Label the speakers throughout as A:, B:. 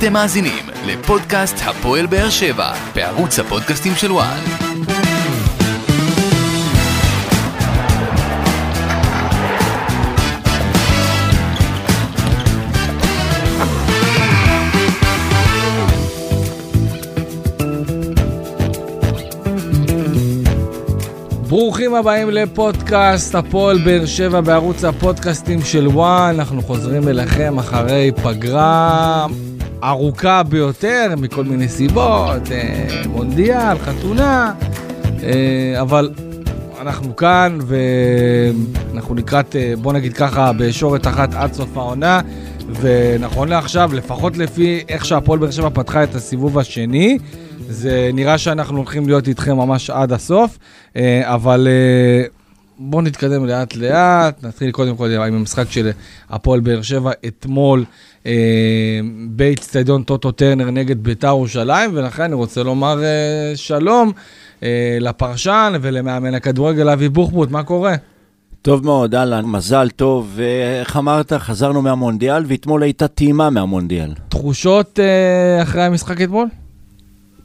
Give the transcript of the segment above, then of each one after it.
A: אתם מאזינים לפודקאסט הפועל באר שבע בערוץ הפודקאסטים של וואן.
B: ברוכים הבאים לפודקאסט הפועל באר שבע בערוץ הפודקאסטים של וואן. אנחנו חוזרים אליכם אחרי פגרה ארוכה ביותר מכל מיני סיבות, אה, מונדיאל, חתונה, אה, אבל אנחנו כאן ואנחנו לקראת, אה, בוא נגיד ככה, בישורת אחת עד סוף העונה. ונכון לעכשיו, לפחות לפי איך שהפועל באר שבע פתחה את הסיבוב השני, זה נראה שאנחנו הולכים להיות איתכם ממש עד הסוף, אבל בואו נתקדם לאט לאט, נתחיל קודם כל עם המשחק של הפועל באר שבע אתמול אה, באיצטדיון טוטו טרנר נגד ביתר ירושלים, ולכן אני רוצה לומר שלום לפרשן ולמאמן הכדורגל אבי בוחבוט, מה קורה?
C: טוב מאוד, אהלן, מזל טוב, ואיך אמרת, חזרנו מהמונדיאל, ואתמול הייתה טעימה מהמונדיאל.
B: תחושות אחרי המשחק אתמול?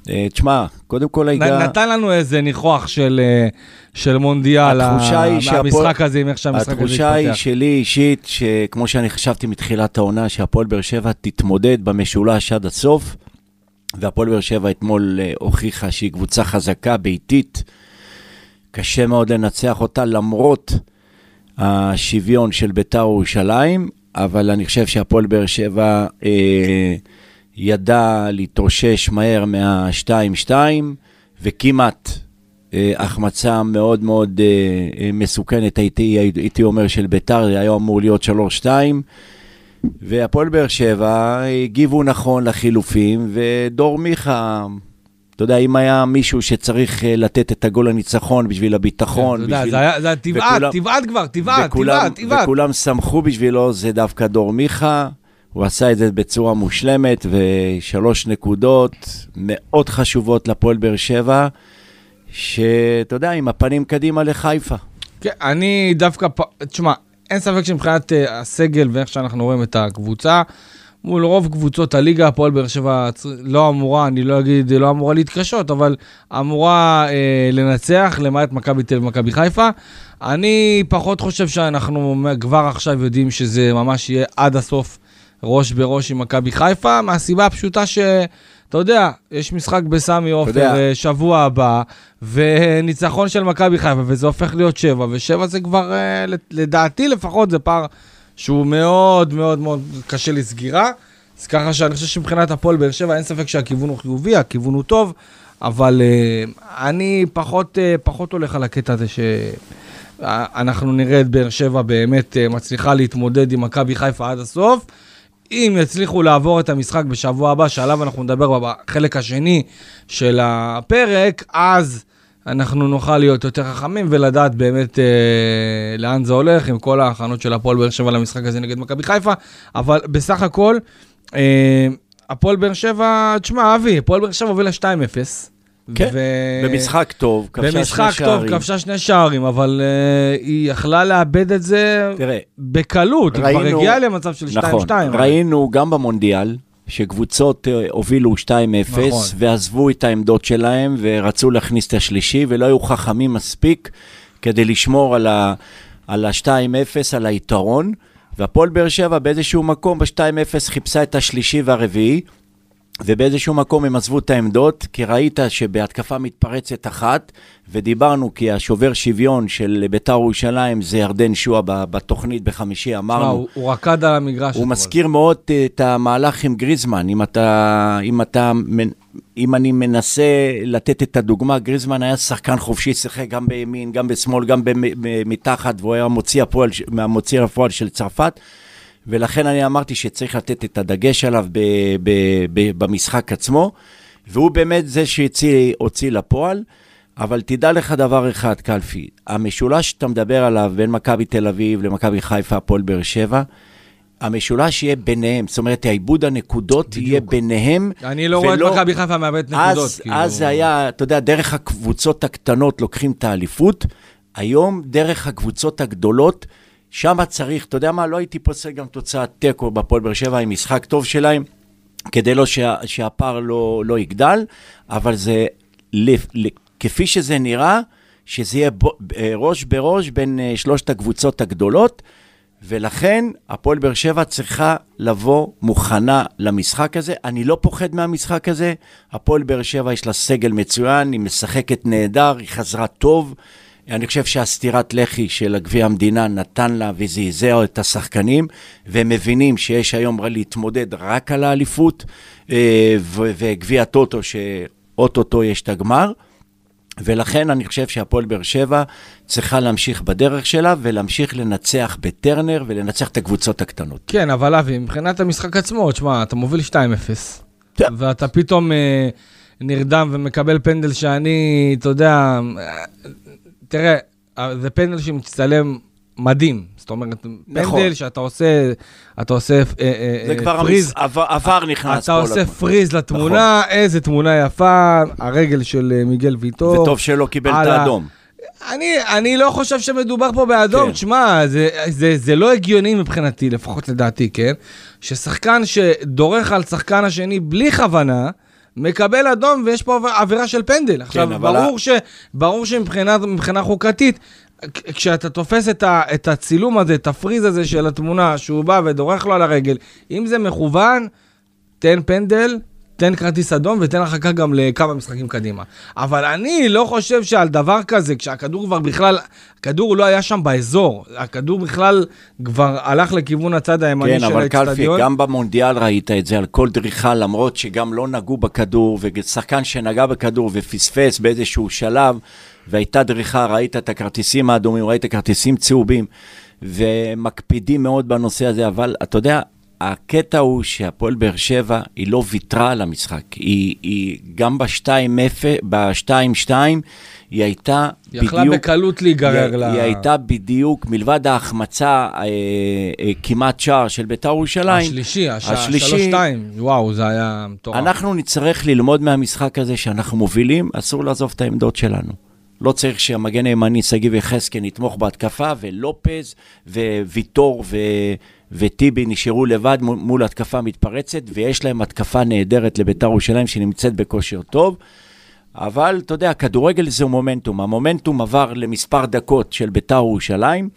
C: אה, תשמע, קודם כל הייתה...
B: נתן לנו איזה ניחוח של, אה, של מונדיאל, המשחק הזה, עם איך שהמשחק הזה
C: התפתח. התחושה היא שלי אישית, שכמו שאני חשבתי מתחילת העונה, שהפועל באר שבע תתמודד במשולש עד הסוף, והפועל באר שבע אתמול אה, הוכיחה שהיא קבוצה חזקה, ביתית. קשה מאוד לנצח אותה, למרות השוויון של ביתר ירושלים, אבל אני חושב שהפועל באר שבע... אה, ידע להתאושש מהר מה-2-2, וכמעט אה, החמצה מאוד מאוד אה, אה, מסוכנת, הייתי, הייתי אומר, של ביתר, זה היה אמור להיות 3-2. והפועל באר שבע הגיבו נכון לחילופים, ודור מיכה, אתה יודע, אם היה מישהו שצריך לתת את הגול הניצחון בשביל הביטחון,
B: כן, בשביל... זה היה, זה היה טבעט, טבעט כבר, טבעט, טבעט, טבעט.
C: וכולם שמחו בשבילו, זה דווקא דור מיכה. הוא עשה את זה בצורה מושלמת, ושלוש נקודות מאוד חשובות לפועל באר שבע, שאתה יודע, עם הפנים קדימה לחיפה.
B: כן, אני דווקא, תשמע, אין ספק שמבחינת uh, הסגל ואיך שאנחנו רואים את הקבוצה, מול רוב קבוצות הליגה, הפועל באר שבע לא אמורה, אני לא אגיד, לא אמורה להתקשות, אבל אמורה אה, לנצח, למעט מכבי תל ומכבי חיפה. אני פחות חושב שאנחנו כבר עכשיו יודעים שזה ממש יהיה עד הסוף ראש בראש עם מכבי חיפה, מהסיבה הפשוטה ש... אתה יודע, יש משחק בסמי עופר אה, שבוע הבא, וניצחון של מכבי חיפה, וזה הופך להיות שבע, ושבע זה כבר, אה, לדעתי לפחות, זה פער שהוא מאוד מאוד מאוד קשה לסגירה. אז ככה שאני חושב שמבחינת הפועל באר שבע, אין ספק שהכיוון הוא חיובי, הכיוון הוא טוב, אבל uh, אני פחות, פחות הולך על הקטע הזה שאנחנו נראה את באר שבע באמת מצליחה להתמודד עם מכבי חיפה עד הסוף. אם יצליחו לעבור את המשחק בשבוע הבא, שעליו אנחנו נדבר בחלק השני של הפרק, אז אנחנו נוכל להיות יותר חכמים ולדעת באמת אה, לאן זה הולך עם כל ההכנות של הפועל באר שבע למשחק הזה נגד מכבי חיפה. אבל בסך הכל, אה, הפועל באר שבע, תשמע, אבי, הפועל באר שבע הובילה 2-0.
C: כן, ו... במשחק טוב,
B: כבשה שני שערים. במשחק טוב, כבשה שני שערים, אבל uh, היא יכלה לאבד את זה תראה, בקלות, ראינו, היא כבר הגיעה למצב של 2-2. נכון, 2,
C: ראינו אבל... גם במונדיאל, שקבוצות uh, הובילו 2-0, נכון. ועזבו את העמדות שלהם, ורצו להכניס את השלישי, ולא היו חכמים מספיק כדי לשמור על ה-2-0, על היתרון. והפועל באר שבע באיזשהו מקום ב-2-0 חיפשה את השלישי והרביעי, ובאיזשהו מקום הם עזבו את העמדות, כי ראית שבהתקפה מתפרצת אחת, ודיברנו כי השובר שוויון של ביתר ירושלים זה ירדן שועה בתוכנית בחמישי, אמרנו.
B: הוא, הוא רקד על המגרש.
C: הוא מזכיר מאוד את המהלך עם גריזמן. אם אתה, אם אתה, אם אני מנסה לתת את הדוגמה, גריזמן היה שחקן חופשי, שיחק גם בימין, גם בשמאל, גם מתחת, והוא היה מוציא הפועל, מהמוציא הפועל של צרפת. ולכן אני אמרתי שצריך לתת את הדגש עליו ב, ב, ב, במשחק עצמו, והוא באמת זה שהוציא לפועל. אבל תדע לך דבר אחד, קלפי, המשולש שאתה מדבר עליו בין מכבי תל אביב למכבי חיפה, הפועל באר שבע, המשולש יהיה ביניהם, זאת אומרת, העיבוד הנקודות בדיוק. יהיה ביניהם.
B: אני לא ולא... רואה את מכבי חיפה מאבדת נקודות.
C: אז, כאילו... אז זה היה, אתה יודע, דרך הקבוצות הקטנות לוקחים את האליפות, היום דרך הקבוצות הגדולות שם צריך, אתה יודע מה, לא הייתי פוסל גם תוצאת תיקו בפועל באר שבע עם משחק טוב שלהם. כדי לא שה, שהפער לא, לא יגדל, אבל זה, לפ, כפי שזה נראה, שזה יהיה בו, ראש בראש בין אה, שלושת הקבוצות הגדולות, ולכן הפועל באר שבע צריכה לבוא מוכנה למשחק הזה. אני לא פוחד מהמשחק הזה. הפועל באר שבע יש לה סגל מצוין, היא משחקת נהדר, היא חזרה טוב. אני חושב שהסטירת לחי של גביע המדינה נתן לה וזעזע את השחקנים, והם מבינים שיש היום להתמודד רק על האליפות, אה, וגביע הטוטו, שאו-טו-טו יש את הגמר. ולכן אני חושב שהפועל באר שבע צריכה להמשיך בדרך שלה ולהמשיך לנצח בטרנר ולנצח את הקבוצות הקטנות.
B: כן, אבל אבי, מבחינת המשחק עצמו, תשמע, אתה מוביל 2-0, כן. ואתה פתאום אה, נרדם ומקבל פנדל שאני, אתה יודע, תראה, זה פנדל שמצטלם מדהים. זאת אומרת, נכון. פנדל שאתה עושה, אתה עושה אה,
C: אה, זה כבר פריז. עבר, עבר נכנס
B: אתה עושה לתמונה. פריז לתמונה, נכון. איזה תמונה יפה, הרגל של אה, מיגל ויטור.
C: וטוב שלא קיבל את האדום.
B: אני, אני לא חושב שמדובר פה באדום, כן. תשמע, זה, זה, זה לא הגיוני מבחינתי, לפחות לדעתי, כן? ששחקן שדורך על שחקן השני בלי כוונה, מקבל אדום ויש פה עבירה של פנדל. כן, עכשיו, ברור, ש, ברור שמבחינה חוקתית, כשאתה תופס את, ה, את הצילום הזה, את הפריז הזה של התמונה, שהוא בא ודורך לו על הרגל, אם זה מכוון, תן פנדל, תן כרטיס אדום ותן אחר כך גם לכמה משחקים קדימה. אבל אני לא חושב שעל דבר כזה, כשהכדור כבר בכלל, הכדור לא היה שם באזור, הכדור בכלל כבר הלך לכיוון הצד הימני כן, של האצטדיון.
C: כן, אבל קלפי, גם במונדיאל ראית את זה, על כל דריכה, למרות שגם לא נגעו בכדור, ושחקן שנגע בכדור ופספס באיזשהו שלב, והייתה דריכה, ראית את הכרטיסים האדומים, ראית כרטיסים צהובים, ומקפידים מאוד בנושא הזה, אבל אתה יודע, הקטע הוא שהפועל באר שבע, היא לא ויתרה על המשחק. היא, היא גם ב-2-2, היא הייתה
B: היא בדיוק... יכלה בקלות להיגרר
C: היא, ל... היא הייתה בדיוק, מלבד ההחמצה אה, אה, כמעט שער של בית"ר ירושלים.
B: השלישי, השלישי. 3-2, וואו, זה היה מטורף.
C: אנחנו נצטרך ללמוד מהמשחק הזה שאנחנו מובילים, אסור לעזוב את העמדות שלנו. לא צריך שהמגן הימני שגיב יחזקאל יתמוך בהתקפה, ולופז וויטור ו... וטיבי נשארו לבד מול התקפה מתפרצת, ויש להם התקפה נהדרת לביתר ירושלים שנמצאת בכושר טוב. אבל אתה יודע, כדורגל זה מומנטום. המומנטום עבר למספר דקות של ביתר ירושלים,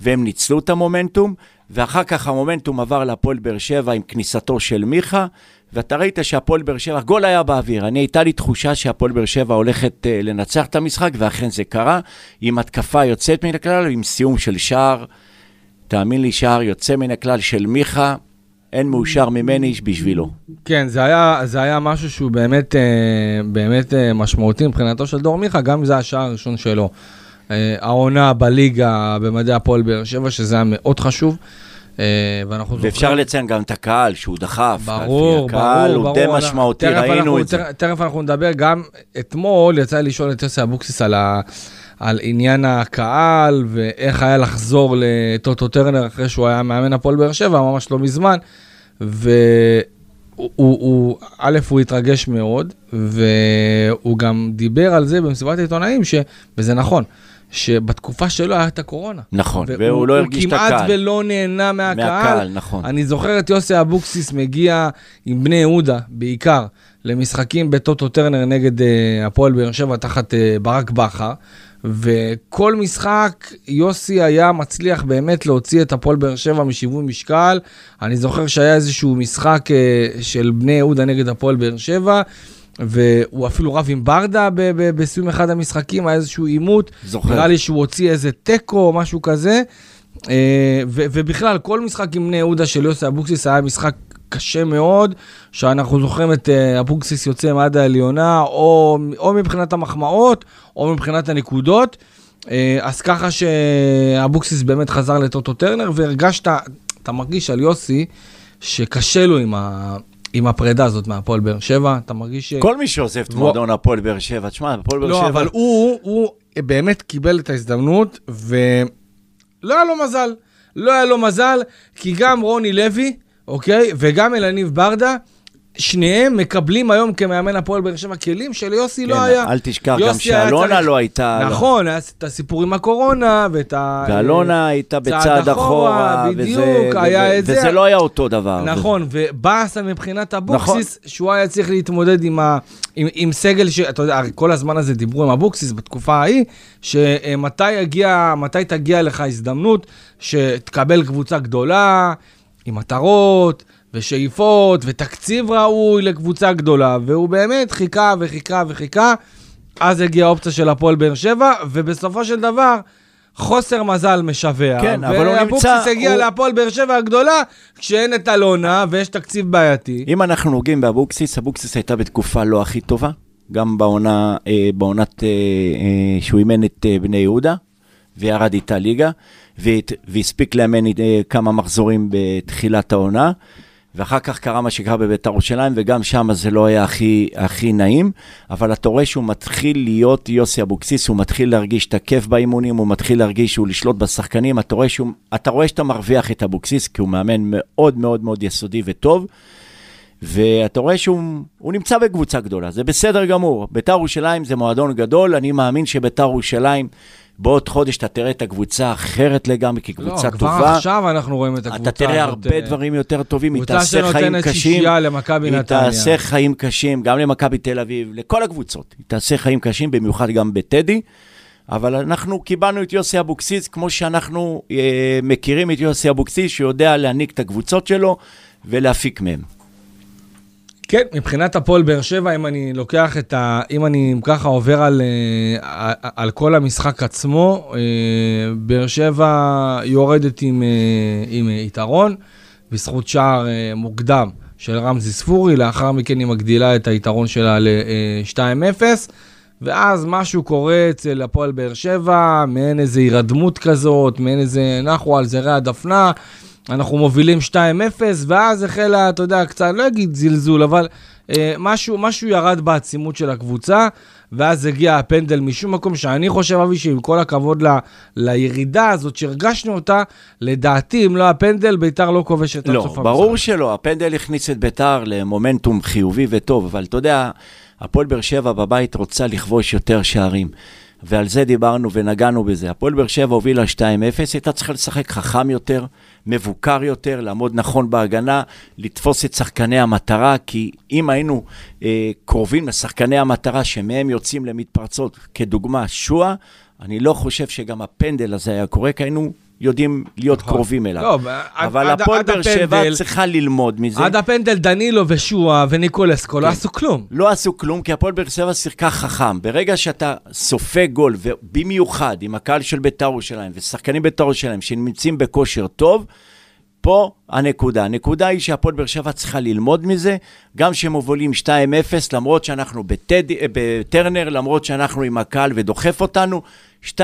C: והם ניצלו את המומנטום, ואחר כך המומנטום עבר להפועל באר שבע עם כניסתו של מיכה, ואתה ראית שהפועל באר שבע, גול היה באוויר. אני, הייתה לי תחושה שהפועל באר שבע הולכת uh, לנצח את המשחק, ואכן זה קרה, עם התקפה יוצאת מן הכלל, עם סיום של שער. תאמין לי, שער יוצא מן הכלל של מיכה, אין מאושר ממני בשבילו.
B: כן, זה היה, זה היה משהו שהוא באמת, אה, באמת אה, משמעותי מבחינתו של דור מיכה, גם אם זה השער הראשון שלו. העונה בליגה במדעי הפועל באר שבע, שזה היה מאוד חשוב.
C: ואנחנו ואפשר זוכרים... לציין גם את הקהל שהוא דחף.
B: ברור, ברור,
C: הקהל הוא די משמעותי, ראינו
B: אנחנו,
C: את זה.
B: תכף אנחנו נדבר, גם אתמול יצא לי לשאול את יוסי אבוקסיס על, ה, על עניין הקהל ואיך היה לחזור לטוטו טרנר אחרי שהוא היה מאמן הפועל באר שבע, ממש לא מזמן. והוא, הוא, הוא, א', הוא התרגש מאוד, והוא גם דיבר על זה במסיבת העיתונאים, וזה נכון. שבתקופה שלו היה את הקורונה.
C: נכון, והוא, והוא לא הרגיש את הקהל.
B: הוא כמעט ולא נהנה מהקהל. מהקהל,
C: נכון.
B: אני זוכר את יוסי אבוקסיס מגיע עם בני יהודה, בעיקר, למשחקים בטוטו טרנר נגד uh, הפועל באר שבע תחת uh, ברק בכר, וכל משחק יוסי היה מצליח באמת להוציא את הפועל באר שבע משיווי משקל. אני זוכר שהיה איזשהו משחק uh, של בני יהודה נגד הפועל באר שבע. והוא אפילו רב עם ברדה בסיום אחד המשחקים, היה איזשהו עימות.
C: זוכר.
B: נראה לי שהוא הוציא איזה תיקו או משהו כזה. אה, ובכלל, כל משחק עם בני יהודה של יוסי אבוקסיס היה משחק קשה מאוד, שאנחנו זוכרים את אה, אבוקסיס יוצא מעד העליונה, או, או מבחינת המחמאות, או מבחינת הנקודות. אה, אז ככה שאבוקסיס באמת חזר לטוטו טרנר, והרגשת, אתה מרגיש על יוסי, שקשה לו עם, ה, עם הפרידה הזאת מהפועל באר שבע, אתה מרגיש ש...
C: כל מי שעוזב את מועדון הפועל באר שבע, תשמע, הפועל באר
B: לא,
C: שבע...
B: לא, אבל הוא, הוא באמת קיבל את ההזדמנות, ולא היה לו מזל. לא היה לו מזל, כי גם רוני לוי, אוקיי, וגם אלניב ברדה, שניהם מקבלים היום כמאמן הפועל באר שבע כלים שליוסי לא
C: כן,
B: היה.
C: אל תשכח גם שאלונה
B: צריך-
C: לא הייתה...
B: נכון, היה את הסיפור עם הקורונה, ואת ה...
C: ואלונה הייתה
B: צעד
C: בצעד
B: אחורה,
C: אחורה,
B: בדיוק,
C: וזה-
B: היה
C: וזה-
B: את זה.
C: וזה לא היה אותו דבר.
B: נכון, ובאסה מבחינת
C: נכון.
B: אבוקסיס, שהוא היה צריך להתמודד עם, ה, עם, עם סגל, ש, אתה יודע, כל הזמן הזה דיברו עם אבוקסיס בתקופה ההיא, שמתי יגיע, תגיע לך הזדמנות שתקבל קבוצה גדולה, עם מטרות ושאיפות ותקציב ראוי לקבוצה גדולה, והוא באמת חיכה וחיכה וחיכה, אז הגיעה האופציה של הפועל באר שבע, ובסופו של דבר... חוסר מזל משווע,
C: כן, אבל הוא נמצא-
B: ואבוקסיס הגיע
C: הוא-
B: להפועל באר שבע הגדולה, כשאין את אלונה ויש תקציב בעייתי.
C: אם אנחנו נוגעים באבוקסיס, אבוקסיס הייתה בתקופה לא הכי טובה, גם בעונה, אה, בעונת אה, אה, שהוא אימן את אה, בני יהודה, וירד איתה ליגה, והספיק לאמן אה, כמה מחזורים בתחילת העונה, ואחר כך קרה מה שקרה בביתר ירושלים, וגם שם זה לא היה הכי, הכי נעים, אבל אתה רואה שהוא מתחיל להיות יוסי אבוקסיס, הוא מתחיל להרגיש את הכיף באימונים, הוא מתחיל להרגיש שהוא לשלוט בשחקנים, אתה רואה, שהוא, אתה רואה שאתה מרוויח את אבוקסיס, כי הוא מאמן מאוד מאוד מאוד יסודי וטוב. ואתה רואה שהוא הוא נמצא בקבוצה גדולה, זה בסדר גמור. ביתר ירושלים זה מועדון גדול, אני מאמין שביתר ירושלים, בעוד חודש אתה תראה את הקבוצה אחרת לגמרי, כקבוצה
B: לא, כבר
C: טובה.
B: עכשיו אנחנו רואים את הקבוצה
C: אתה תראה הרבה
B: אה,
C: דברים יותר טובים, היא
B: קבוצה
C: תעשה חיים
B: שנותנת
C: קשים.
B: שישייה למכבי
C: היא
B: נתניה.
C: תעשה חיים קשים, גם למכבי תל אביב, לכל הקבוצות. היא תעשה חיים קשים, במיוחד גם בטדי. אבל אנחנו קיבלנו את יוסי אבוקסיס, כמו שאנחנו אה, מכירים את יוסי אבוקסיס, שיודע להעניק את הקבוצות שלו ולהפיק מהם.
B: כן, מבחינת הפועל באר שבע, אם אני לוקח את ה... אם אני ככה עובר על, אה, על כל המשחק עצמו, אה, באר שבע יורדת עם, אה, עם יתרון, בזכות שער מוקדם של רמזי ספורי, לאחר מכן היא מגדילה את היתרון שלה ל-2-0. ואז משהו קורה אצל הפועל באר שבע, מעין איזו הירדמות כזאת, מעין איזה נחו על זרי הדפנה. אנחנו מובילים 2-0, ואז החלה, אתה יודע, קצת, לא אגיד זלזול, אבל אה, משהו, משהו ירד בעצימות של הקבוצה, ואז הגיע הפנדל משום מקום, שאני חושב, אבי, שעם כל הכבוד ל, לירידה הזאת שהרגשנו אותה, לדעתי, אם לא הפנדל, ביתר לא כובשת עד
C: לא,
B: סוף
C: ברור שלא. הפנדל הכניס את ביתר למומנטום חיובי וטוב, אבל אתה יודע, הפועל באר שבע בבית רוצה לכבוש יותר שערים. ועל זה דיברנו ונגענו בזה. הפועל באר שבע הובילה 2-0, הייתה צריכה לשחק חכם יותר, מבוקר יותר, לעמוד נכון בהגנה, לתפוס את שחקני המטרה, כי אם היינו אה, קרובים לשחקני המטרה שמהם יוצאים למתפרצות, כדוגמה שועה, אני לא חושב שגם הפנדל הזה היה קורה, כי היינו יודעים להיות
B: נכון.
C: קרובים אליו.
B: לא,
C: אבל
B: עד-
C: הפועל באר שבע צריכה ללמוד מזה.
B: עד הפנדל דנילו ושועה וניקולסקו לא
C: כן.
B: עשו כלום.
C: לא עשו כלום, כי הפועל באר שבע שיחקה חכם. ברגע שאתה סופג גול, ובמיוחד עם הקהל של בית"ר ירושלים ושחקנים בית"ר ירושלים שנמצאים בכושר טוב, פה הנקודה. הנקודה היא שהפועל באר שבע צריכה ללמוד מזה, גם שהם מובילים 2-0, למרות שאנחנו בטד... בטרנר, למרות שאנחנו עם הקהל ודוחף אותנו, 2-0,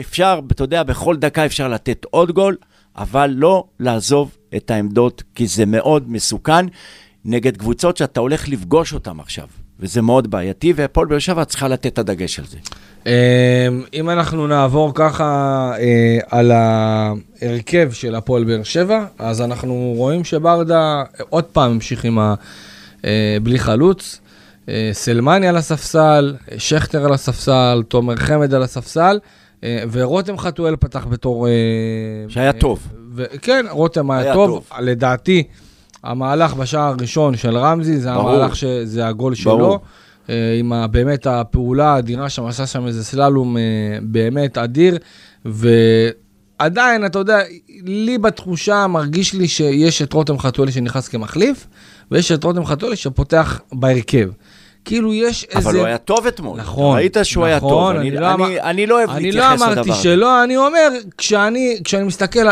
C: אפשר, אתה יודע, בכל דקה אפשר לתת עוד גול, אבל לא לעזוב את העמדות, כי זה מאוד מסוכן נגד קבוצות שאתה הולך לפגוש אותן עכשיו. וזה מאוד בעייתי, והפועל באר שבע צריכה לתת את הדגש על זה.
B: אה, אם אנחנו נעבור ככה אה, על ההרכב של הפועל באר שבע, אז אנחנו רואים שברדה עוד פעם המשיך עם ה... אה, בלי חלוץ. אה, סלמני על הספסל, אה, שכטר על הספסל, תומר חמד על הספסל, אה, ורותם חתואל פתח בתור... אה,
C: שהיה
B: אה,
C: טוב.
B: ו- כן, רותם היה,
C: היה
B: טוב.
C: טוב.
B: לדעתי, המהלך בשער הראשון של רמזי, זה
C: ברור.
B: המהלך שזה הגול שלו.
C: ברור.
B: אה, עם ה- באמת הפעולה האדירה שם, עשה שם איזה סללום אה, באמת אדיר, ועדיין, אתה יודע, לי בתחושה מרגיש לי שיש את רותם חתואלי שנכנס כמחליף, ויש את רותם חתואלי שפותח בהרכב. כאילו יש איזה...
C: אבל הוא היה טוב אתמול.
B: נכון,
C: ראית שהוא היה טוב.
B: נכון,
C: אני,
B: אני לא
C: אני,
B: אמר-
C: אני לא אוהב
B: אני
C: להתייחס
B: לא
C: לדבר הזה.
B: אמרתי שלא, אני אומר, כשאני, כשאני מסתכל,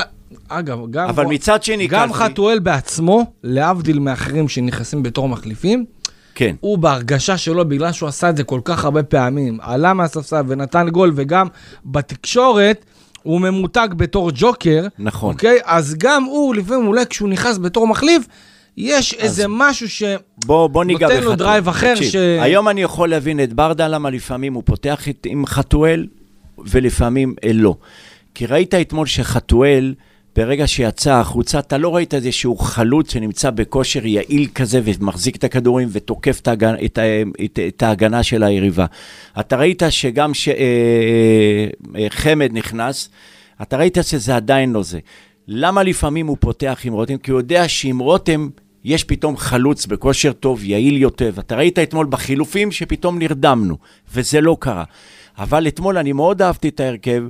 B: אגב, גם...
C: אבל מצד שני,
B: גם
C: קלפי-
B: חתואל בעצמו, להבדיל מאחרים שנכנסים בתור מחליפים,
C: כן.
B: הוא בהרגשה שלו, בגלל שהוא עשה את זה כל כך הרבה פעמים, עלה מהספסל ונתן גול, וגם בתקשורת, הוא ממותג בתור ג'וקר.
C: נכון.
B: אוקיי? אז גם הוא, לפעמים אולי כשהוא נכנס בתור מחליף, יש איזה משהו ש...
C: בוא, בוא ניגע
B: נותן לו. drive אחר
C: תקשיב,
B: ש-
C: היום אני יכול להבין את ברדה, למה לפעמים הוא פותח את, עם חתואל ולפעמים לא. כי ראית אתמול שחתואל ברגע שיצא החוצה, אתה לא ראית איזשהו חלוץ שנמצא בכושר יעיל כזה ומחזיק את הכדורים ותוקף את, ההגנה, את, את, את ההגנה של היריבה. אתה ראית שגם כשחמד אה, אה, נכנס, אתה ראית שזה עדיין לא זה. למה לפעמים הוא פותח עם רותם? כי הוא יודע שעם רותם יש פתאום חלוץ בכושר טוב, יעיל יותר. אתה ראית אתמול בחילופים שפתאום נרדמנו, וזה לא קרה. אבל אתמול אני מאוד אהבתי את ההרכב.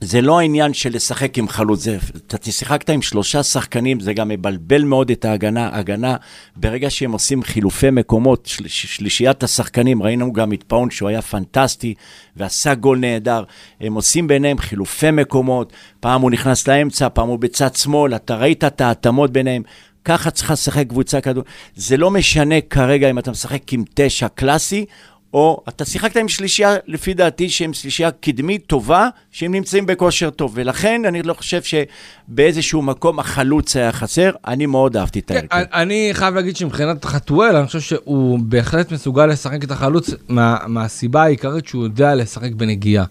C: זה לא העניין של לשחק עם חלוץ, זה, אתה שיחקת עם שלושה שחקנים, זה גם מבלבל מאוד את ההגנה. הגנה, ברגע שהם עושים חילופי מקומות, של, שלישיית השחקנים, ראינו גם את פאון שהוא היה פנטסטי ועשה גול נהדר, הם עושים ביניהם חילופי מקומות, פעם הוא נכנס לאמצע, פעם הוא בצד שמאל, אתה ראית את ההתאמות ביניהם. ככה צריכה לשחק קבוצה כדור. זה לא משנה כרגע אם אתה משחק עם תשע קלאסי, או אתה שיחקת עם שלישייה, לפי דעתי, שהם שלישייה קדמית טובה, שהם נמצאים בכושר טוב. ולכן אני לא חושב שבאיזשהו מקום החלוץ היה חסר, אני מאוד אהבתי את
B: כן,
C: ההרכב.
B: אני חייב להגיד שמבחינת חתואל, אני חושב שהוא בהחלט מסוגל לשחק את החלוץ מה, מהסיבה העיקרית שהוא יודע לשחק בנגיעה.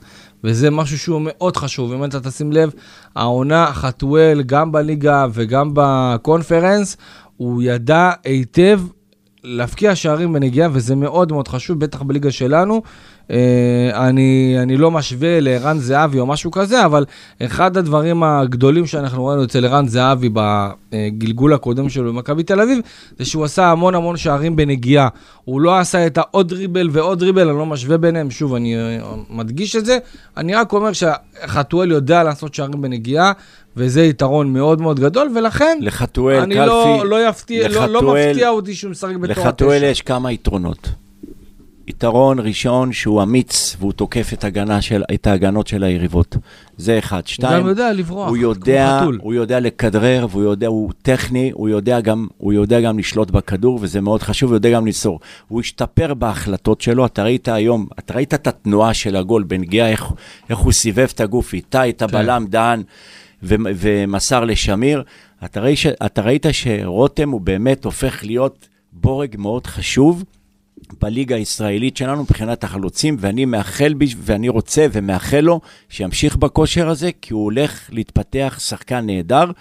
B: וזה משהו שהוא מאוד חשוב. אם אתה תשים לב, העונה חתואל, גם בליגה וגם בקונפרנס, הוא ידע היטב להפקיע שערים בנגיעה, וזה מאוד מאוד חשוב, בטח בליגה שלנו. אה, אני, אני לא משווה לערן זהבי או משהו כזה, אבל אחד הדברים הגדולים שאנחנו ראינו אצל ערן זהבי בגלגול הקודם שלו במכבי תל אביב, זה שהוא עשה המון המון שערים בנגיעה. הוא לא עשה את העוד דריבל ועוד דריבל, אני לא משווה ביניהם, שוב, אני אה, מדגיש את זה. אני רק אומר שחתואל יודע לעשות שערים בנגיעה, וזה יתרון מאוד מאוד גדול, ולכן,
C: לחתואל,
B: אני
C: קלפי,
B: לא, לא, יפתיע, לא, לא
C: לחתואל-
B: מפתיע אותי שהוא משחק בתור
C: לחתואל
B: התשע.
C: יש כמה יתרונות. יתרון ראשון שהוא אמיץ והוא תוקף את, הגנה של, את ההגנות של היריבות. זה אחד.
B: הוא
C: שתיים,
B: גם יודע לברוח,
C: הוא
B: כמו
C: יודע,
B: חתול.
C: הוא יודע לכדרר, והוא יודע, הוא טכני, הוא יודע גם, הוא יודע גם לשלוט בכדור, וזה מאוד חשוב, הוא יודע גם למסור. הוא השתפר בהחלטות שלו, אתה ראית היום, אתה ראית את התנועה של הגול בנגיעה, איך, איך הוא סיבב את הגוף, איתה את הבלם, דהן, ו- ומסר לשמיר. אתה, ראי, אתה ראית שרותם הוא באמת הופך להיות בורג מאוד חשוב. בליגה הישראלית שלנו מבחינת החלוצים, ואני מאחל, ואני רוצה ומאחל לו שימשיך בכושר הזה, כי הוא הולך להתפתח שחקן נהדר,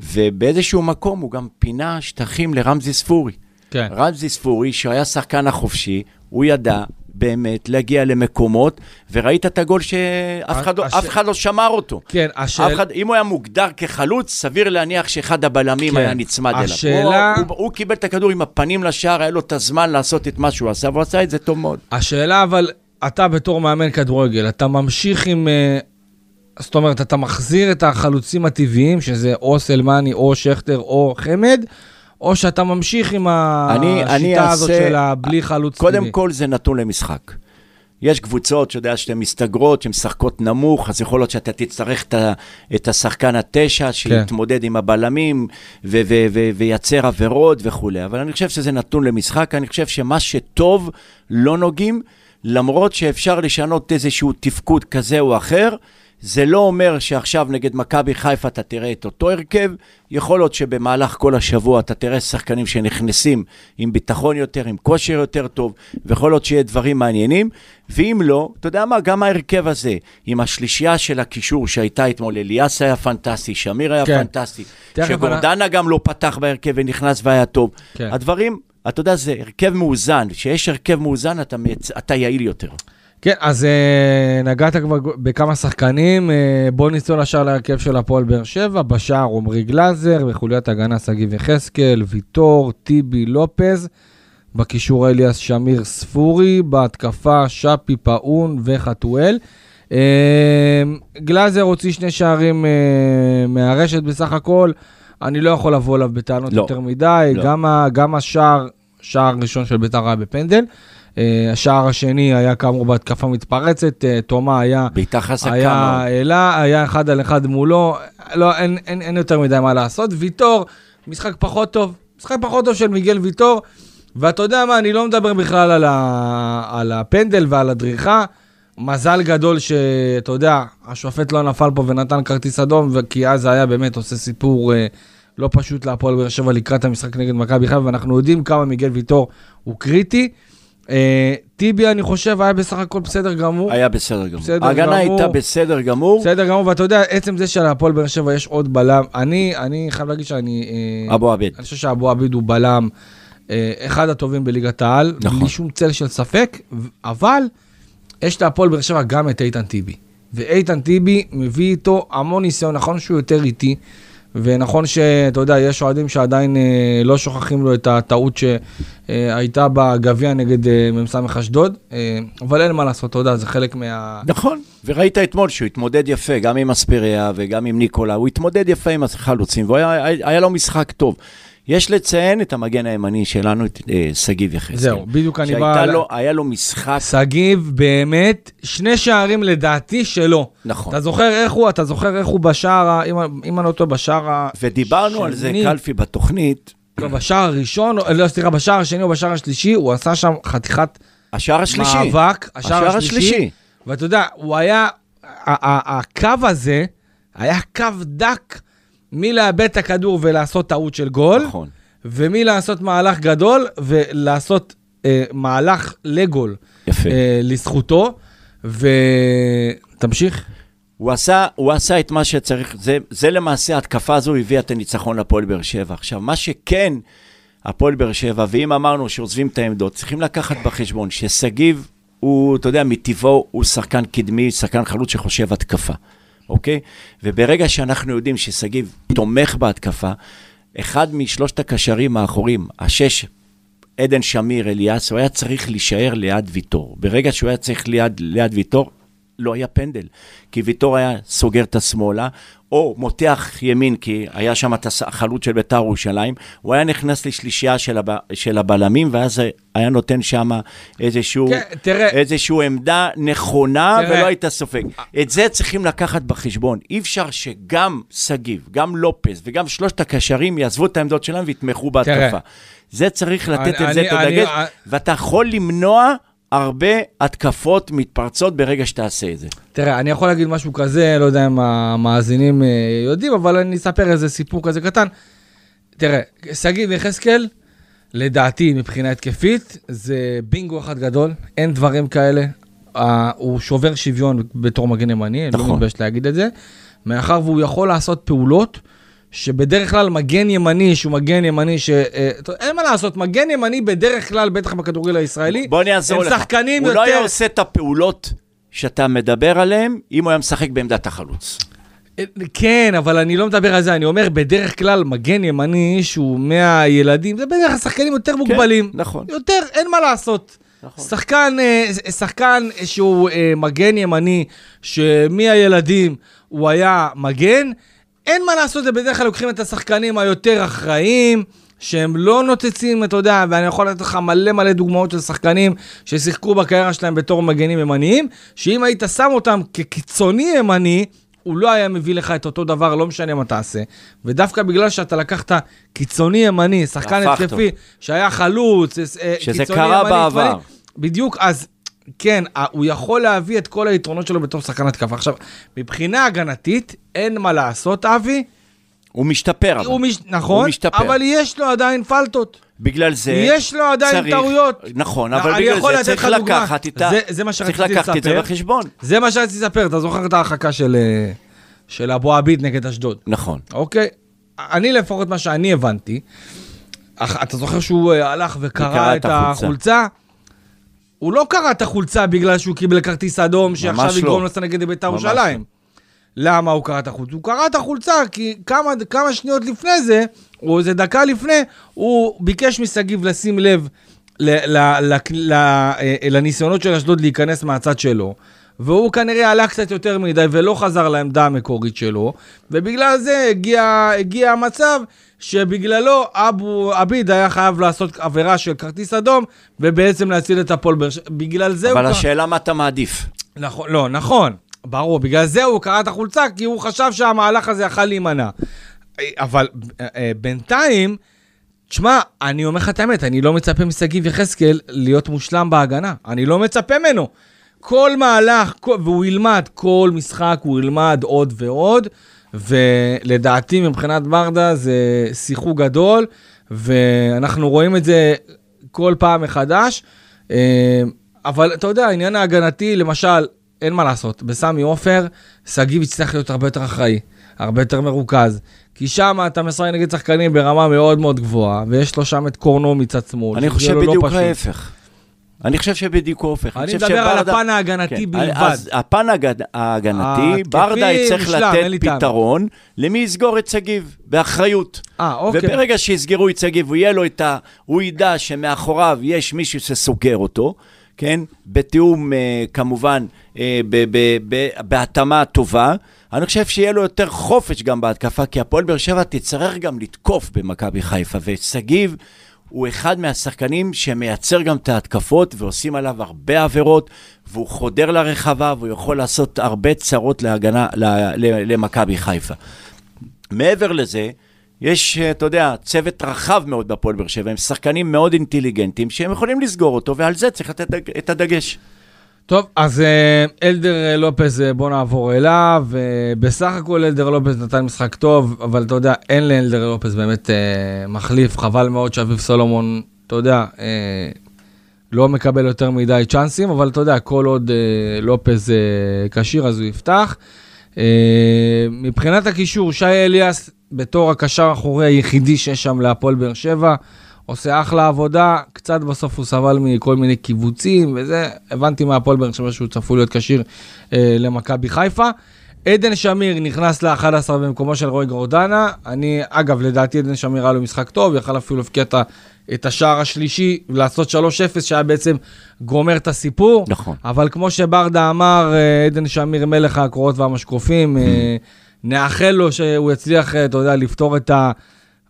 C: ובאיזשהו מקום הוא גם פינה שטחים לרמזי ספורי.
B: כן.
C: רמזי ספורי, שהיה שחקן החופשי, הוא ידע באמת להגיע למקומות, וראית את הגול שאף אחד, לא-
B: הש-
C: אף אחד לא שמר אותו.
B: כן, השאלה...
C: אחד, אם הוא היה מוגדר כחלוץ, סביר להניח שאחד הבלמים
B: כן.
C: היה נצמד אליו.
B: השאלה-
C: הוא, הוא, הוא קיבל את הכדור עם הפנים לשער, היה לו את הזמן לעשות את מה שהוא עשה, והוא עשה את זה טוב מאוד.
B: השאלה אבל, אתה בתור מאמן כדורגל, אתה ממשיך עם... אה, זאת אומרת, אתה מחזיר את החלוצים הטבעיים, שזה או סלמני, או שכטר, או חמד, או שאתה ממשיך עם
C: אני- אני
B: השיטה הזאת
C: אעשה-
B: של הבלי חלוץ
C: קודם
B: טבעי.
C: כל זה נתון למשחק. יש קבוצות, שאתה יודע, שהן מסתגרות, שהן משחקות נמוך, אז יכול להיות שאתה תצטרך את, ה- את השחקן התשע, שיתמודד עם הבלמים ו- ו- ו- וייצר עבירות וכולי. אבל אני חושב שזה נתון למשחק, אני חושב שמה שטוב לא נוגעים, למרות שאפשר לשנות איזשהו תפקוד כזה או אחר. זה לא אומר שעכשיו נגד מכבי חיפה אתה תראה את אותו הרכב, יכול להיות שבמהלך כל השבוע אתה תראה שחקנים שנכנסים עם ביטחון יותר, עם כושר יותר טוב, ויכול להיות שיהיה דברים מעניינים, ואם לא, אתה יודע מה, גם ההרכב הזה, עם השלישייה של הקישור שהייתה אתמול, אליאס היה פנטסטי, שמיר היה
B: כן.
C: פנטסטי, שגורדנה גם לא פתח בהרכב ונכנס והיה טוב.
B: כן.
C: הדברים, אתה יודע, זה הרכב מאוזן, כשיש הרכב מאוזן אתה, מייצ... אתה יעיל יותר.
B: כן, אז אה, נגעת כבר בכמה שחקנים, אה, בוא נצלול לשער להרכב של הפועל באר שבע, בשער עמרי גלאזר, בחוליית הגנה שגיב יחזקאל, ויטור, טיבי, לופז, בקישור אליאס שמיר ספורי, בהתקפה שפי פאון וחתואל. אה, גלאזר הוציא שני שערים מהרשת בסך הכל, אני לא יכול לבוא אליו בטענות
C: לא.
B: יותר מדי,
C: לא.
B: גם, ה, גם השער, שער ראשון של בית"ר היה בפנדל. אה, השער השני היה כאמור בהתקפה מתפרצת, אה, תומה היה,
C: בעיטה חזקה
B: היה. אלה, היה אחד על אחד מולו, לא, אין, אין, אין יותר מדי מה לעשות. ויטור, משחק פחות טוב, משחק פחות טוב של מיגל ויטור, ואתה יודע מה, אני לא מדבר בכלל על, ה, על הפנדל ועל הדריכה. מזל גדול שאתה יודע, השופט לא נפל פה ונתן כרטיס אדום, כי אז זה היה באמת עושה סיפור אה, לא פשוט להפועל באר שבע לקראת המשחק נגד מכבי חיפה, ואנחנו יודעים כמה מיגל ויטור הוא קריטי. אה, טיבי, אני חושב, היה בסך הכל בסדר גמור.
C: היה בסדר גמור.
B: בסדר
C: ההגנה
B: גמור.
C: הייתה בסדר גמור.
B: בסדר גמור, ואתה יודע, עצם זה שלהפועל באר שבע יש עוד בלם, אני, אני חייב להגיד שאני... אה,
C: אבו עביד.
B: אני חושב שאבו עביד הוא בלם אה, אחד הטובים בליגת העל,
C: נכון.
B: בלי שום צל של ספק, אבל יש להפועל באר שבע גם את איתן טיבי. ואיתן טיבי מביא איתו המון ניסיון, נכון שהוא יותר איטי, ונכון שאתה יודע, יש אוהדים שעדיין אה, לא שוכחים לו את הטעות שהייתה בגביע נגד אה, מ"ס אשדוד, אה, אבל אין מה לעשות, אתה יודע, זה חלק מה...
C: נכון, וראית אתמול שהוא התמודד יפה, גם עם אספריה וגם עם ניקולה, הוא התמודד יפה עם החלוצים, והיה היה לו משחק טוב. יש לציין את המגן הימני שלנו, את אה, שגיב יחזקאל.
B: זהו, בדיוק אני בא...
C: לו, היה לו משחק,
B: שגיב, באמת, שני שערים לדעתי שלו.
C: נכון.
B: אתה זוכר איך הוא, אתה זוכר איך הוא בשער, אם אני לא טועה, בשער ה...
C: ודיברנו על זה. קלפי, בתוכנית,
B: לא, בשער הראשון, או- לא, סליחה, בשער השני או בשער השלישי, הוא עשה שם חתיכת
C: השער השלישי.
B: מאבק, השער
C: השער
B: השלישי.
C: השלישי.
B: ואתה יודע, הוא היה, הקו הזה היה קו דק מלאבד את הכדור ולעשות טעות של גול,
C: נכון.
B: ומלעשות מהלך גדול ולעשות אה, מהלך לגול
C: יפה.
B: אה, לזכותו. ותמשיך.
C: הוא עשה, הוא עשה את מה שצריך, זה, זה למעשה, ההתקפה הזו הביאה את הניצחון להפועל באר שבע. עכשיו, מה שכן, הפועל באר שבע, ואם אמרנו שעוזבים את העמדות, צריכים לקחת בחשבון ששגיב הוא, אתה יודע, מטבעו הוא שחקן קדמי, שחקן חלוץ שחושב התקפה, אוקיי? וברגע שאנחנו יודעים ששגיב תומך בהתקפה, אחד משלושת הקשרים האחורים, השש, עדן שמיר, אליאס, הוא היה צריך להישאר ליד ויטור. ברגע שהוא היה צריך ליד, ליד ויטור, לא היה פנדל. כי ויטור היה סוגר את השמאלה, או מותח ימין, כי היה שם את החלוץ של בית"ר ירושלים, הוא היה נכנס לשלישייה של, הב, של הבלמים, ואז היה נותן שם איזשהו,
B: כן, תראה.
C: איזשהו עמדה נכונה,
B: תראה.
C: ולא היית סופג. את זה צריכים לקחת בחשבון. אי אפשר שגם שגיב, גם לופס וגם שלושת הקשרים יעזבו את העמדות שלהם ויתמכו בהתקפה. זה צריך לתת
B: אני-
C: את זה,
B: אני-
C: את הדגש, ואתה יכול למנוע הרבה התקפות מתפרצות ברגע שתעשה את זה.
B: תראה, אני יכול להגיד משהו כזה, לא יודע אם המאזינים אה, יודעים, אבל אני אספר איזה סיפור כזה קטן. תראה, שגיב יחזקאל, לדעתי, מבחינה התקפית, זה בינגו אחד גדול, אין דברים כאלה. הוא שובר שוויון בתור מגן ימני, אני לא
C: נכון.
B: מתבייש להגיד את זה, מאחר והוא יכול לעשות פעולות. שבדרך כלל מגן ימני, שהוא מגן ימני, ש... אה, אין מה לעשות, מגן ימני בדרך כלל, בטח בכדורגל הישראלי,
C: בוא אני אעזור לך.
B: הם שחקנים
C: הוא
B: יותר...
C: לא היה עושה את הפעולות שאתה מדבר עליהן, אם הוא היה משחק בעמדת החלוץ.
B: כן, אבל אני לא מדבר על זה, אני אומר, בדרך כלל מגן ימני שהוא מהילדים, זה בדרך כלל שחקנים יותר מוגבלים.
C: נכון.
B: יותר, אין מה לעשות.
C: נכון.
B: שחקן, אה, שחקן שהוא אה, מגן ימני, שמהילדים הוא היה מגן, אין מה לעשות, זה בדרך כלל לוקחים את השחקנים היותר אחראיים, שהם לא נוצצים, אתה יודע, ואני יכול לתת לך מלא מלא דוגמאות של שחקנים ששיחקו בקריירה שלהם בתור מגנים ימניים, שאם היית שם אותם כקיצוני ימני, הוא לא היה מביא לך את אותו דבר, לא משנה מה תעשה. ודווקא בגלל שאתה לקחת קיצוני ימני, שחקן התקפי, שהיה חלוץ, אה,
C: שזה
B: קיצוני
C: קרה
B: ימני,
C: בעבר.
B: ימני, בדיוק, אז כן, ה- הוא יכול להביא את כל היתרונות שלו בתור שחקן התקפה. עכשיו, מבחינה הגנתית, אין מה לעשות, אבי.
C: הוא משתפר, אבל.
B: הוא מש... נכון,
C: הוא משתפר.
B: אבל יש לו עדיין פלטות.
C: בגלל זה...
B: יש לו עדיין
C: צריך-
B: טעויות.
C: נכון, אבל בגלל זה צריך. לקחת איתה...
B: זה- זה מה
C: צריך
B: שרציתי
C: לקחת את זה
B: לספר.
C: בחשבון.
B: זה מה שרציתי לספר, אתה זוכר את ההרחקה של, אה, של אבו עביד נגד אשדוד,
C: נכון.
B: אוקיי? אני לפחות מה שאני הבנתי, אתה זוכר שהוא אה, הלך
C: וקרע
B: את
C: את החולצה.
B: הוא לא קרא את החולצה בגלל שהוא קיבל כרטיס אדום שעכשיו יגרום
C: לא.
B: לסע נגד בית"ר
C: ממש
B: ירושלים. למה הוא קרא את החולצה? הוא קרא את החולצה כי כמה, כמה שניות לפני זה, או איזה דקה לפני, הוא ביקש משגיב לשים לב ל, ל, ל, ל, אה, לניסיונות של אשדוד להיכנס מהצד שלו. והוא כנראה עלה קצת יותר מדי ולא חזר לעמדה המקורית שלו, ובגלל זה הגיע, הגיע המצב שבגללו אבו עביד היה חייב לעשות עבירה של כרטיס אדום, ובעצם להציל את הפועל באר שבע. בגלל זה
C: אבל
B: הוא...
C: השאלה מה אתה מעדיף.
B: נכון, לא, נכון, ברור, בגלל זה הוא קרא את החולצה, כי הוא חשב שהמהלך הזה יכל להימנע. אבל אה, אה, בינתיים, תשמע, אני אומר לך את האמת, אני לא מצפה משגיב יחזקאל להיות מושלם בהגנה. אני לא מצפה ממנו. כל מהלך, כל, והוא ילמד, כל משחק הוא ילמד עוד ועוד, ולדעתי מבחינת ברדה זה שיחוק גדול, ואנחנו רואים את זה כל פעם מחדש. אה, אבל אתה יודע, העניין ההגנתי, למשל, אין מה לעשות, בסמי עופר, שגיב יצטרך להיות הרבה יותר אחראי, הרבה יותר מרוכז. כי שם אתה משחק נגד שחקנים ברמה מאוד מאוד גבוהה, ויש לו שם את קורנו מצד שמאל.
C: אני חושב
B: לו לא
C: בדיוק
B: פשוט.
C: ההפך. אני חושב שבדיוק ההפך.
B: אני
C: חושב
B: מדבר על הפן ההגנתי
C: כן,
B: בלבד.
C: אז הפן ההגנתי, ברדה יצטרך לתת. פתרון למי יסגור את שגיב, באחריות.
B: אה, אוקיי.
C: וברגע שיסגרו את שגיב, הוא יהיה לו את ה... הוא ידע שמאחוריו יש מישהו שסוגר אותו, כן? בתיאום, אה, כמובן, אה, ב- ב- ב- בהתאמה טובה. אני חושב שיהיה לו יותר חופש גם בהתקפה, כי הפועל באר שבע תצטרך גם לתקוף במכבי חיפה, ושגיב... הוא אחד מהשחקנים שמייצר גם את ההתקפות ועושים עליו הרבה עבירות, והוא חודר לרחבה והוא יכול לעשות הרבה צרות להגנה, למכבי חיפה. מעבר לזה, יש, אתה יודע, צוות רחב מאוד בהפועל באר שבע, הם שחקנים מאוד אינטליגנטים שהם יכולים לסגור אותו, ועל זה צריך לתת את הדגש.
B: טוב, אז אה, אלדר אה, לופז, אה, בוא נעבור אליו. בסך הכל אלדר לופז נתן משחק טוב, אבל אתה יודע, אין לאלדר לופז באמת אה, מחליף. חבל מאוד שאביב סולומון, אתה יודע, אה, לא מקבל יותר מדי צ'אנסים, אבל אתה יודע, כל עוד אה, לופז כשיר אז הוא יפתח. מבחינת הקישור, שי אליאס, בתור הקשר האחורי היחידי שיש שם להפועל באר שבע, עושה אחלה עבודה, קצת בסוף הוא סבל מכל מיני קיבוצים וזה, הבנתי מהפועל באר שבע שהוא צפוי להיות כשיר אה, למכבי חיפה. עדן שמיר נכנס ל-11 במקומו של רועי גורדנה. אני, אגב, לדעתי עדן שמיר היה לו משחק טוב, יכל אפילו להבקיע את ה- את השער השלישי ולעשות 3-0, שהיה בעצם גומר את הסיפור.
C: נכון.
B: אבל כמו שברדה אמר, אה, עדן שמיר מלך הקורות והמשקופים, אה, נאחל לו שהוא יצליח, אה, אתה יודע, לפתור את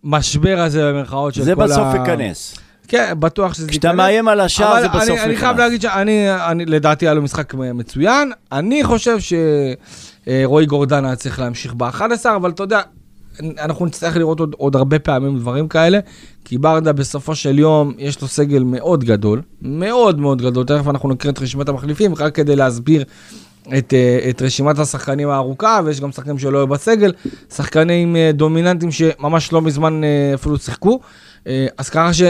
B: המשבר הזה במרכאות של
C: זה
B: כל ה...
C: בסוף ייכנס.
B: כן, בטוח שזה
C: כשאתה מאיים על השער,
B: אבל
C: זה בסוף
B: אני,
C: נכנס.
B: אני חייב להגיד שאני, אני, לדעתי היה לו משחק מצוין. אני חושב שרועי גורדנה היה צריך להמשיך ב-11, אבל אתה יודע, אנחנו נצטרך לראות עוד, עוד הרבה פעמים דברים כאלה, כי ברדה בסופו של יום יש לו סגל מאוד גדול, מאוד מאוד גדול, תכף אנחנו נקרא את רשימת המחליפים, רק כדי להסביר את, אה, את רשימת השחקנים הארוכה, ויש גם שחקנים שלא היו בסגל, שחקנים אה, דומיננטיים שממש לא מזמן אה, אפילו שיחקו. אז ככה ש...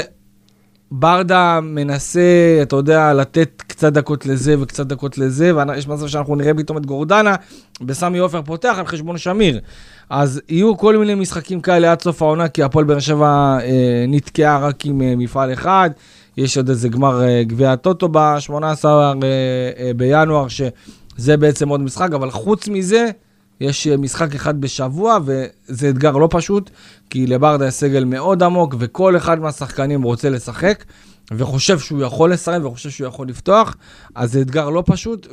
B: ברדה מנסה, אתה יודע, לתת קצת דקות לזה וקצת דקות לזה, ויש מצב שאנחנו נראה פתאום את גורדנה בסמי עופר פותח על חשבון שמיר. אז יהיו כל מיני משחקים כאלה עד סוף העונה, כי הפועל באר שבע נתקעה רק עם מפעל אחד. יש עוד איזה גמר גביע הטוטו ב-18 אה, אה, בינואר, שזה בעצם עוד משחק, אבל חוץ מזה, יש אה, משחק אחד בשבוע, וזה אתגר לא פשוט, כי לברדה יש סגל מאוד עמוק, וכל אחד מהשחקנים רוצה לשחק, וחושב שהוא יכול לסיים, וחושב שהוא יכול לפתוח, אז זה אתגר לא פשוט,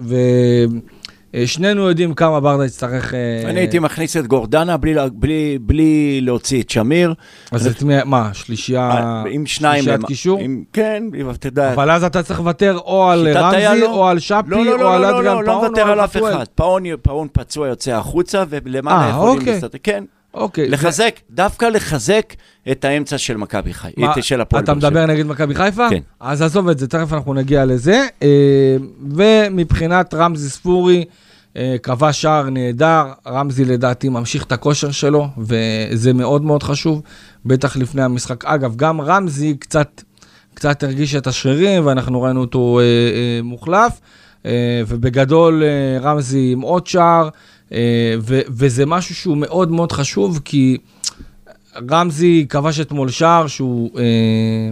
B: ושנינו יודעים כמה ברדה יצטרך... אה,
C: אני הייתי מכניס את גורדנה בלי, בלי, בלי להוציא את שמיר.
B: אז את מי, מה, שלישייה...
C: אה, עם שניים...
B: שלישיית קישור?
C: כן, אתה יודע.
B: אבל אז אתה צריך לוותר או על רמזי? או על שפי,
C: לא, לא,
B: או
C: לא,
B: על
C: לא,
B: אדריאן
C: לא, לא
B: פאון,
C: מוותר
B: או
C: על אף. אחד. פאון, פאון פצוע יוצא החוצה, ולמעלה
B: אה,
C: יכולים
B: אוקיי.
C: להסתכל. כן.
B: אוקיי.
C: לחזק, דווקא לחזק את האמצע של מכבי חיפה, של הפועל
B: אתה. מדבר נגד מכבי חיפה?
C: כן.
B: אז עזוב את זה, תכף אנחנו נגיע לזה. אה, ומבחינת רמזי ספורי, אה, כבש שער נהדר, רמזי לדעתי ממשיך את הכושר שלו, וזה מאוד מאוד חשוב, בטח לפני המשחק. אגב, גם רמזי קצת, קצת הרגיש את השרירים, ואנחנו ראינו אותו אה, אה, מוחלף, אה, ובגדול אה, רמזי עם עוד שער, אה, ו- וזה משהו שהוא מאוד מאוד חשוב, כי... רמזי כבש אתמול שער שהוא אה,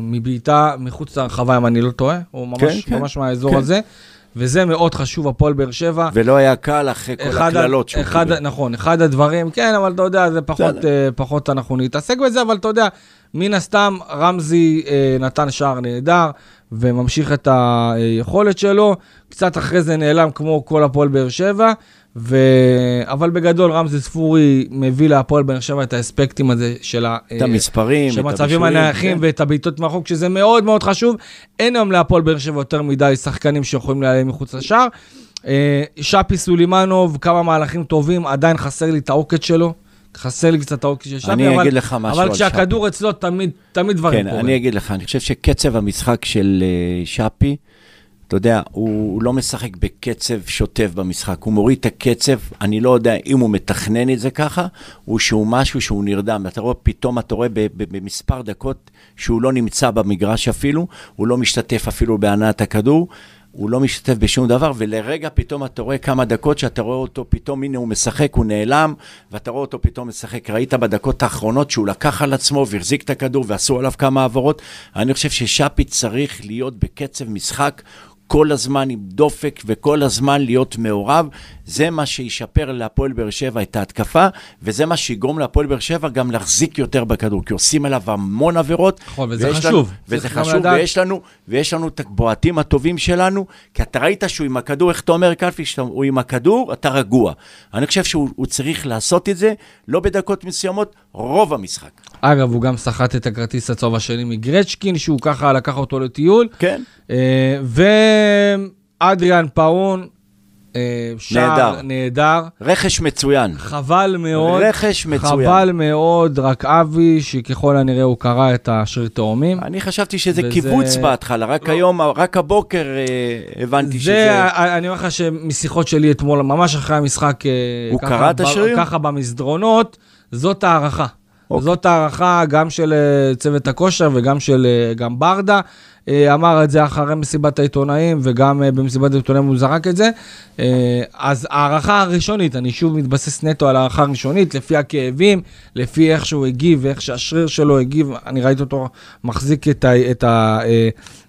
B: מבעיטה מחוץ לרחבה, אם אני לא טועה, הוא ממש,
C: כן, כן.
B: ממש מהאזור
C: כן.
B: הזה, וזה מאוד חשוב, הפועל באר שבע.
C: ולא היה קל אחרי כל הקללות שהוא
B: אחד,
C: קיבל.
B: נכון, אחד הדברים, כן, אבל אתה יודע, זה פחות. אה, פחות אנחנו נתעסק בזה, אבל אתה יודע, מן הסתם, רמזי אה, נתן שער נהדר, וממשיך את היכולת שלו, קצת אחרי זה נעלם כמו כל הפועל באר שבע, ו... אבל בגדול רמזי ספורי מביא להפועל באר שבע את האספקטים הזה של ה...
C: את המספרים, את הבישולים,
B: הנייחים
C: כן.
B: ואת הבעיטות מהחוק, שזה מאוד מאוד חשוב. אין היום להפועל באר שבע יותר מדי שחקנים שיכולים להיעלם מחוץ לשער. אה, שפי סולימנוב, כמה מהלכים טובים, עדיין חסר לי את העוקץ שלו. חסר לי קצת העוקץ של שפי,
C: אני
B: אבל,
C: אגיד לך משהו
B: אבל כשהכדור אצלו, תמיד, תמיד דברים
C: כן,
B: קורים.
C: אני אגיד לך, אני חושב שקצב המשחק של אה, שפי אתה יודע, הוא, לא משחק בקצב שוטף במשחק, הוא מוריד את הקצב, אני לא יודע אם הוא מתכנן את זה ככה, או שהוא משהו שהוא נרדם. אתה רואה, פתאום אתה רואה במספר דקות שהוא לא נמצא במגרש אפילו, הוא לא משתתף אפילו בהנעת הכדור. הוא לא משתתף בשום דבר, ולרגע פתאום אתה רואה כמה דקות שאתה רואה אותו, פתאום הנה הוא משחק, הוא נעלם, ואתה רואה אותו פתאום משחק. ראית בדקות האחרונות שהוא לקח על עצמו והחזיק את הכדור ועשו עליו כמה העברות. אני חושב ששאפי צריך להיות בקצב משחק. כל הזמן עם דופק וכל הזמן להיות מעורב, זה מה שישפר להפועל באר שבע את ההתקפה, וזה מה שיגרום להפועל באר שבע גם להחזיק יותר בכדור, כי עושים עליו המון עבירות.
B: נכון, וזה חשוב. לנו,
C: וזה חשוב, ויש לנו, ויש לנו את הבועטים הטובים שלנו, כי אתה ראית שהוא עם הכדור, איך אתה אומר, קלפי, שהוא עם הכדור, אתה רגוע. אני חושב שהוא צריך לעשות את זה, לא בדקות מסוימות, רוב המשחק.
B: אגב, הוא גם סחט את הכרטיס הצהוב השני מגרצ'קין, שהוא ככה לקח אותו לטיול.
C: כן.
B: אה, ואדריאן פאון, אה, שער נהדר. נהדר.
C: רכש מצוין.
B: חבל מאוד.
C: רכש מצוין.
B: חבל מאוד, רק אבי, שככל הנראה הוא קרא את השריר תאומים.
C: אני חשבתי שזה וזה... קיבוץ בהתחלה, רק לא. היום, רק הבוקר אה, הבנתי
B: זה,
C: שזה...
B: אני אומר לך שמשיחות שלי אתמול, ממש אחרי המשחק,
C: הוא קרא את השריר?
B: ככה במסדרונות, זאת הערכה. אוקיי. זאת הערכה גם של צוות הכושר וגם של גם ברדה. אה, אמר את זה אחרי מסיבת העיתונאים, וגם אה, במסיבת העיתונאים הוא זרק את זה. אה, אז הערכה הראשונית, אני שוב מתבסס נטו על הערכה הראשונית, לפי הכאבים, לפי איך שהוא הגיב ואיך שהשריר שלו הגיב, אני ראיתי אותו מחזיק את, ה, את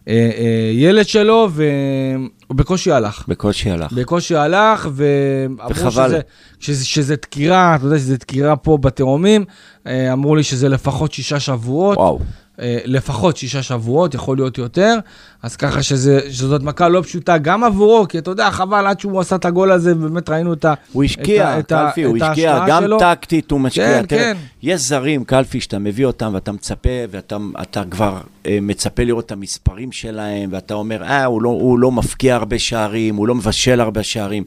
B: הילד שלו, והוא בקושי הלך.
C: בקושי הלך.
B: בקושי הלך, ואמרו שזה, שזה, שזה דקירה, אתה יודע שזה דקירה פה בתאומים, אמרו לי שזה לפחות שישה שבועות.
C: וואו.
B: אה, לפחות שישה שבועות, יכול להיות יותר, אז ככה שזה, שזאת מכה לא פשוטה גם עבורו, כי אתה יודע, חבל עד שהוא עשה את הגול הזה, באמת ראינו את ההשקעה
C: הוא השקיע, את קלפי, את הוא השקיע, גם שלו. טקטית הוא משקיע. כן, תראה, כן. יש זרים, קלפי, שאתה מביא אותם ואתה מצפה, ואתה כבר אה, מצפה לראות את המספרים שלהם, ואתה אומר, אה, הוא לא, הוא לא מפקיע הרבה שערים, הוא לא מבשל הרבה שערים.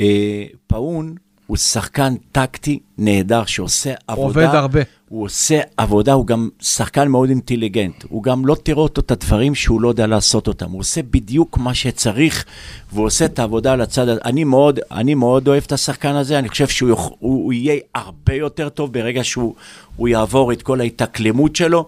C: אה, פאון, הוא שחקן טקטי נהדר שעושה עבודה.
B: עובד הרבה.
C: הוא עושה עבודה, הוא גם שחקן מאוד אינטליגנט. הוא גם לא תראה אותו את הדברים שהוא לא יודע לעשות אותם. הוא עושה בדיוק מה שצריך, והוא עושה את העבודה על הצד... אני מאוד, אני מאוד אוהב את השחקן הזה, אני חושב שהוא הוא, הוא יהיה הרבה יותר טוב ברגע שהוא יעבור את כל ההתאקלמות שלו.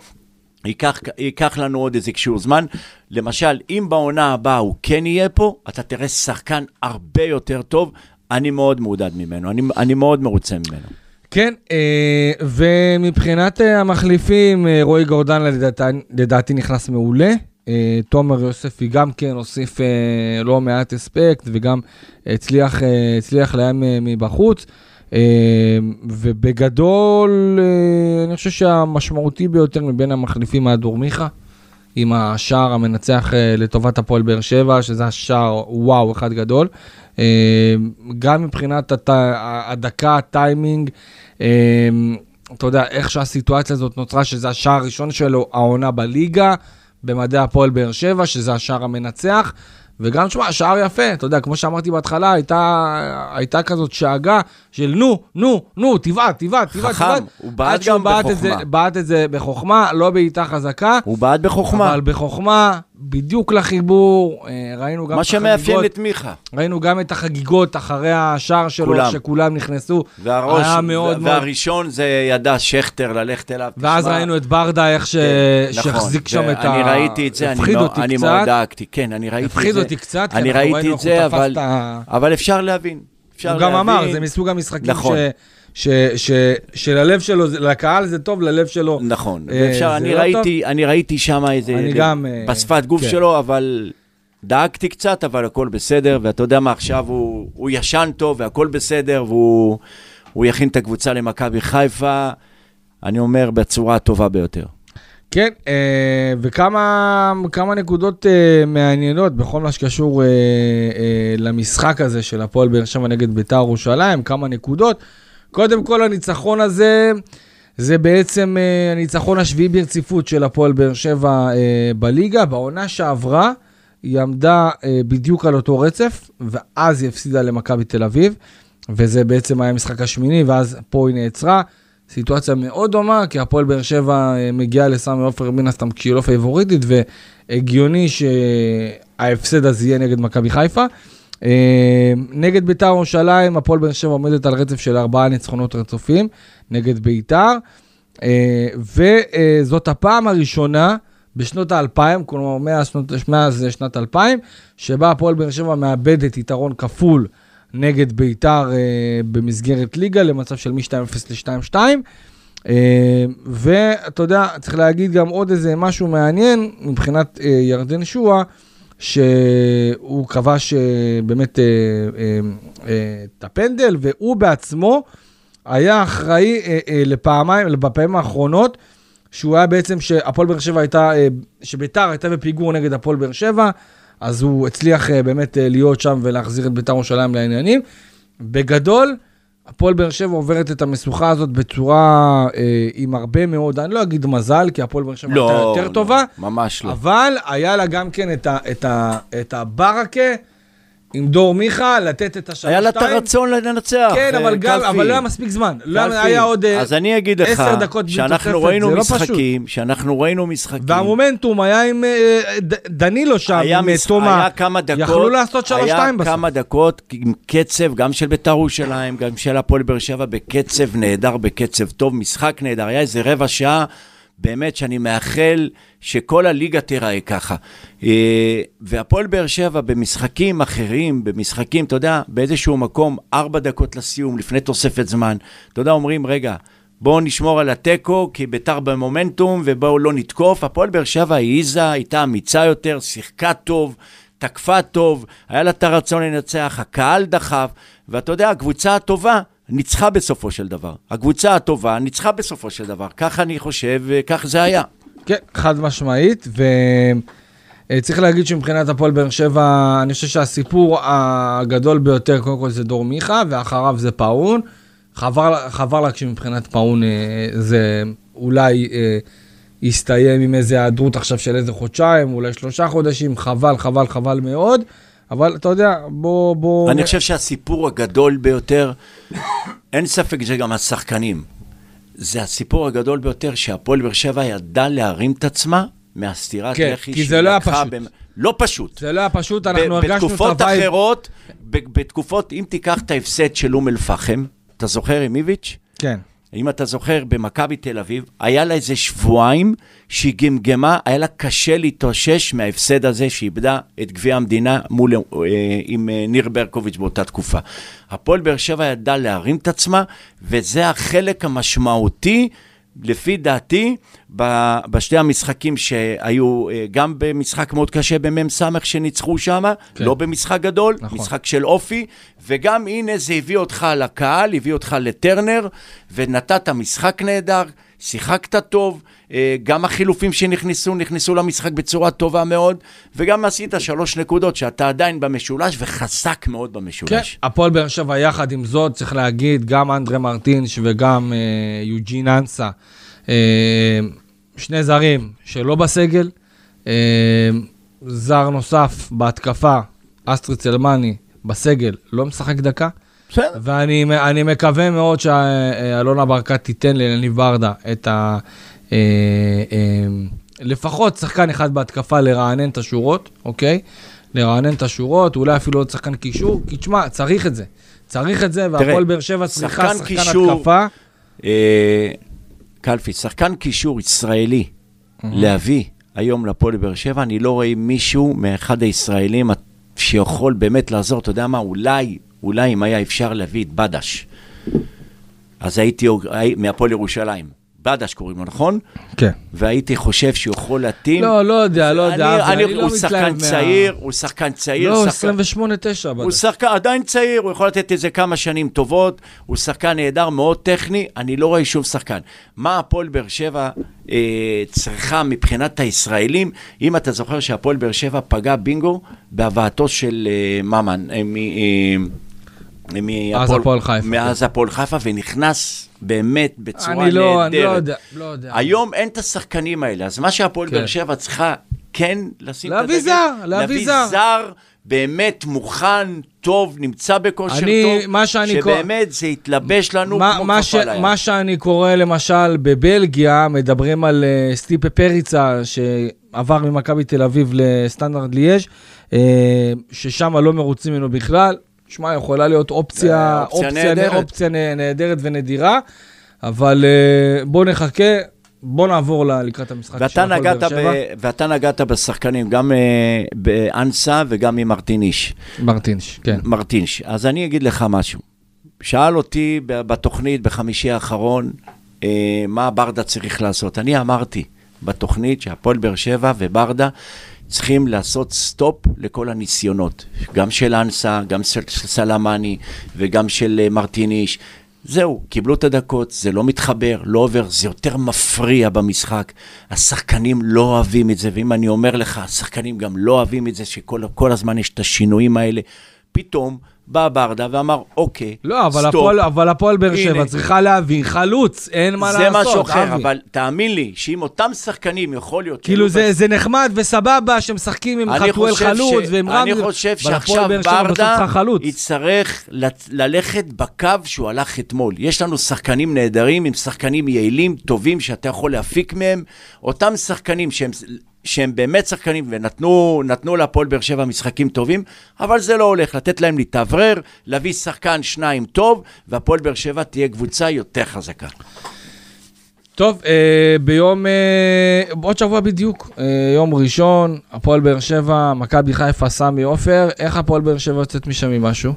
C: ייקח, ייקח לנו עוד איזה קשור זמן. למשל, אם בעונה הבאה הוא כן יהיה פה, אתה תראה שחקן הרבה יותר טוב. אני מאוד מעודד ממנו, אני, אני מאוד מרוצה ממנו.
B: כן, אה, ומבחינת אה, המחליפים, אה, רועי גורדן לדעתי, לדעתי נכנס מעולה. תומר יוספי גם כן הוסיף לא מעט אספקט וגם הצליח, הצליח להם מבחוץ. ובגדול, אני חושב שהמשמעותי ביותר מבין המחליפים היה דורמיכה, עם השער המנצח לטובת הפועל באר שבע, שזה השער וואו אחד גדול. גם מבחינת הת... הדקה, הטיימינג, אתה יודע, איך שהסיטואציה הזאת נוצרה, שזה השער הראשון שלו, העונה בליגה, במדעי הפועל באר שבע, שזה השער המנצח. וגם, תשמע, שער יפה, אתה יודע, כמו שאמרתי בהתחלה, הייתה, הייתה כזאת שאגה של נו, נו, נו, תבעט, תבעט, תבעט.
C: חכם, הוא בעט גם בחוכמה.
B: בעט את זה בחוכמה, לא בעיטה חזקה.
C: הוא בעט בחוכמה.
B: אבל בחוכמה, בדיוק לחיבור, אה, ראינו גם
C: את החגיגות. מה שמאפיין את מיכה.
B: ראינו גם את החגיגות אחרי השער שלו, כולם. שכולם נכנסו.
C: והראש, היה מאוד מאוד... והראשון זה ידע שכטר ללכת אליו.
B: ואז תשמע... ראינו את ברדה, איך ש... כן, נכון, שהחזיק שם את ה...
C: אני ראיתי את זה, אני, לא, אני מאוד דאגתי. כן, אני ראיתי את זה.
B: הפחיד אותי קצת,
C: אני ראיתי את זה, אבל, אבל אפשר להבין. אפשר
B: הוא גם אמר, זה מסוג המשחקים נכון. ש... ש, ש, שללב שלו, לקהל זה טוב, ללב שלו
C: נכון, אה, אפשר, אני, לא ראיתי, אני ראיתי שם איזה, אני גם, אה, בשפת גוף כן. שלו, אבל דאגתי קצת, אבל הכל בסדר, ואתה יודע מה, עכשיו הוא, הוא ישן טוב והכל בסדר, והוא יכין את הקבוצה למכבי חיפה, אני אומר, בצורה הטובה ביותר.
B: כן, אה, וכמה נקודות מעניינות בכל מה שקשור למשחק הזה של הפועל באר שבע נגד בית"ר ירושלים, כמה נקודות. קודם כל, הניצחון הזה, זה בעצם uh, הניצחון השביעי ברציפות של הפועל באר שבע uh, בליגה. בעונה שעברה, היא עמדה uh, בדיוק על אותו רצף, ואז היא הפסידה למכבי תל אביב, וזה בעצם היה המשחק השמיני, ואז פה היא נעצרה. סיטואציה מאוד דומה, כי הפועל באר שבע אה, מגיעה לסמי עופר מן הסתם כשהיא לא פייבוריטית, והגיוני שההפסד הזה יהיה נגד מכבי חיפה. אה, נגד ביתר ירושלים, הפועל באר שבע עומדת על רצף של ארבעה ניצחונות רצופים נגד ביתר, אה, וזאת הפעם הראשונה בשנות האלפיים, כלומר מאז מאז שנת 2000, שבה הפועל באר שבע מאבדת יתרון כפול נגד ביתר אה, במסגרת ליגה למצב של מ-2-0 ל-2-2. אה, ואתה יודע, צריך להגיד גם עוד איזה משהו מעניין מבחינת אה, ירדן שואה, שהוא כבש אה, באמת אה, אה, את הפנדל, והוא בעצמו היה אחראי לפעמיים, בפעמים האחרונות, שהוא היה בעצם, שהפועל באר שבע הייתה, שביתר הייתה בפיגור נגד הפועל באר שבע, אז הוא הצליח באמת להיות שם ולהחזיר את ביתר ירושלים לעניינים. בגדול, הפועל באר שבע עוברת את המשוכה הזאת בצורה אה, עם הרבה מאוד, אני לא אגיד מזל, כי הפועל באר שבע
C: לא,
B: הייתה יותר
C: לא,
B: טובה,
C: ממש לא.
B: אבל היה לה גם כן את, ה, את, ה, את הברקה עם דור מיכה, לתת את השלוש
C: היה לה את הרצון לנצח.
B: כן, אבל גם. אבל לא היה מספיק זמן. לא. היה עוד אה,
C: אז אני אגיד לך,
B: עשר דקות
C: שאנחנו ראינו
B: לא.
C: משחקים, שאנחנו ראינו משחקים.
B: והמומנטום היה עם אה, ד- דנילו שם,
C: היה,
B: עם אה. תומה.
C: היה כמה דקות,
B: יכלו לעשות שלוש
C: היה
B: שתיים בסוף.
C: כמה דקות עם קצב, גם של בית"ר ירושלים, גם של הפועל באר שבע, בקצב נהדר, בקצב טוב, משחק נהדר. היה איזה רבע שעה, באמת שאני מאחל שכל הליגה תיראה ככה. אה, והפועל באר שבע במשחקים אחרים, במשחקים, אתה יודע, באיזשהו מקום, ארבע דקות לסיום, לפני תוספת זמן, אתה יודע, אומרים, רגע, בואו נשמור על התיקו, כי ביתר במומנטום, ובואו לא נתקוף. הפועל באר שבע העיזה, הייתה אמיצה יותר, שיחקה טוב, תקפה טוב, היה לה את הרצון לנצח, הקהל דחף, ואתה יודע, הקבוצה הטובה ניצחה בסופו של דבר. הקבוצה הטובה ניצחה בסופו של דבר. ככה אני חושב, וכך זה היה.
B: כן, חד משמעית, וצריך להגיד שמבחינת הפועל באר שבע, אני חושב שהסיפור הגדול ביותר, קודם כל זה דור מיכה, ואחריו זה פאון. חבל, חבל רק שמבחינת פאון אה, זה אולי אה, יסתיים עם איזה היעדרות עכשיו של איזה חודשיים, אולי שלושה חודשים, חבל, חבל, חבל מאוד. אבל אתה יודע, בוא... בוא...
C: אני חושב שהסיפור הגדול ביותר, אין ספק שגם השחקנים, זה הסיפור הגדול ביותר שהפועל באר שבע ידע להרים את עצמה מהסטירת
B: כן,
C: לחי
B: כי זה לא היה פשוט.
C: במ- לא פשוט.
B: זה לא היה פשוט, אנחנו הרגשנו את
C: בתקופות
B: ה vibe.
C: אחרות, ב- בתקופות, אם תיקח את ההפסד של אום אל-פחם, אתה זוכר עם איביץ'?
B: כן.
C: אם אתה זוכר, במכבי תל אביב, היה לה איזה שבועיים שהיא גמגמה, היה לה קשה להתאושש מההפסד הזה שאיבדה את גביע המדינה מול, אה, עם אה, ניר ברקוביץ' באותה תקופה. הפועל באר שבע ידעה להרים את עצמה, וזה החלק המשמעותי. לפי דעתי, בשתי המשחקים שהיו, אה, גם במשחק מאוד קשה במ"ס שניצחו שם,
B: כן.
C: לא במשחק גדול.
B: נכון.
C: משחק של אופי, וגם הנה זה הביא אותך לקהל, הביא אותך לטרנר, ונתת משחק נהדר, שיחקת טוב, אה, גם החילופים שנכנסו, נכנסו למשחק בצורה טובה מאוד, וגם עשית שלוש נקודות שאתה עדיין במשולש, וחזק מאוד
B: כן,
C: במשולש.
B: הפועל באר שבע יחד עם זאת, צריך להגיד, גם אנדרה מרטינש וגם אה, יוג'ין אנסה, אה, שני זרים שלא בסגל. אה, זר נוסף בהתקפה, אסטרי צלמני, בסגל, לא משחק דקה.
C: בסדר.
B: ואני אני מקווה מאוד שאלונה ברקת תיתן לאליניב ברדה את ה... אה, אה, לפחות שחקן אחד בהתקפה לרענן את השורות, אוקיי? לרענן את השורות, אולי אפילו עוד שחקן קישור, כי תשמע, צריך את זה. צריך את זה, והפועל באר שבע צריכה
C: שחקן
B: שחקן
C: קישור-
B: התקפה.
C: אה, קלפי, שחקן קישור ישראלי להביא היום לפועל באר שבע, אני לא רואה מישהו מאחד הישראלים שיכול באמת לעזור, אתה יודע מה, אולי, אולי אם היה אפשר להביא את בדש. אז הייתי, הי- מהפועל ירושלים. בדש קוראים לו, נכון?
B: כן.
C: והייתי חושב שהוא יכול להתאים.
B: לא, לא יודע, לא יודע.
C: אני, אני,
B: אני לא
C: הוא שחקן
B: מה-
C: צעיר, הוא שחקן צעיר.
B: לא,
C: שחקן...
B: 28-9.
C: הוא שחקן עדיין צעיר, הוא יכול לתת איזה כמה שנים טובות, הוא שחקן נהדר, מאוד טכני, אני לא רואה שום שחקן. מה הפועל באר שבע אה, צריכה מבחינת הישראלים? אם אתה זוכר שהפועל באר שבע פגע בינגו בהבאתו של אה, ממן, אה, מ... אה,
B: אז הפועל חיפה,
C: מאז הפועל חיפה, ונכנס באמת בצורה
B: אני
C: נהדרת.
B: לא, אני לא יודע, לא יודע.
C: היום אין את השחקנים האלה, אז מה שהפועל
B: כן.
C: באר שבע צריכה כן לשים את
B: להביא
C: הדגל,
B: זר, להביא זר.
C: זר באמת מוכן, טוב, נמצא בכושר
B: אני-
C: טוב,
B: מה שאני
C: שבאמת זה התלבש לנו
B: מה,
C: כמו
B: מה, ש,
C: כפה לים.
B: מה שאני קורא למשל בבלגיה, מדברים על uh, סטיפה פריצה שעבר ממכבי תל אביב לסטנדרט ליאז', uh, ששם לא מרוצים ממנו בכלל. שמע, יכולה להיות אופציה,
C: אה, אופציה
B: אופציה,
C: נהדרת.
B: אופציה נה- נהדרת ונדירה, אבל uh, בוא נחכה, בוא נעבור לקראת המשחק של
C: ואתה
B: הפועל באר שבע.
C: ואתה נגעת בשחקנים, גם אה, באנסה וגם עם מרטיניש.
B: מרטינש, כן.
C: מרטינש. אז אני אגיד לך משהו. שאל אותי בתוכנית בחמישי האחרון, אה, מה ברדה צריך לעשות. אני אמרתי בתוכנית שהפועל באר שבע וברדה צריכים לעשות סטופ לכל הניסיונות, גם של אנסה, גם של סלמני וגם של אה, מרטיניש. זהו, קיבלו את הדקות, זה לא מתחבר, לא עובר, זה יותר מפריע במשחק. השחקנים לא אוהבים את זה, ואם אני אומר לך, השחקנים גם לא אוהבים את זה, שכל כל הזמן יש את השינויים האלה. פתאום בא ברדה ואמר, אוקיי,
B: לא, אבל
C: סטופ.
B: הפועל, אבל הפועל באר שבע. צריכה להביא חלוץ, אין מה
C: זה
B: לעשות,
C: משהו אחר,
B: אבי.
C: אבל תאמין לי, שאם אותם שחקנים יכול להיות...
B: כאילו זה, זה נחמד וסבבה שמשחקים עם
C: אני
B: חתואל
C: חושב
B: חלוץ
C: ש-
B: ועם
C: אני
B: רמי,
C: חושב
B: אבל הפועל
C: שעכשיו ברדה. יצטרך ל- ללכת בקו שהוא הלך אתמול. יש לנו שחקנים נהדרים, עם שחקנים יעילים, טובים, שאתה יכול להפיק מהם. אותם שחקנים שהם... שהם באמת שחקנים ונתנו נתנו להפועל באר שבע משחקים טובים, אבל זה לא הולך, לתת להם להתאוורר, להביא שחקן שניים טוב, והפועל באר שבע תהיה קבוצה יותר חזקה.
B: טוב, אה, ביום, אה, עוד שבוע בדיוק, אה, יום ראשון, הפועל באר שבע, מכבי חיפה, סמי עופר, איך הפועל באר שבע יוצאת משם עם משהו?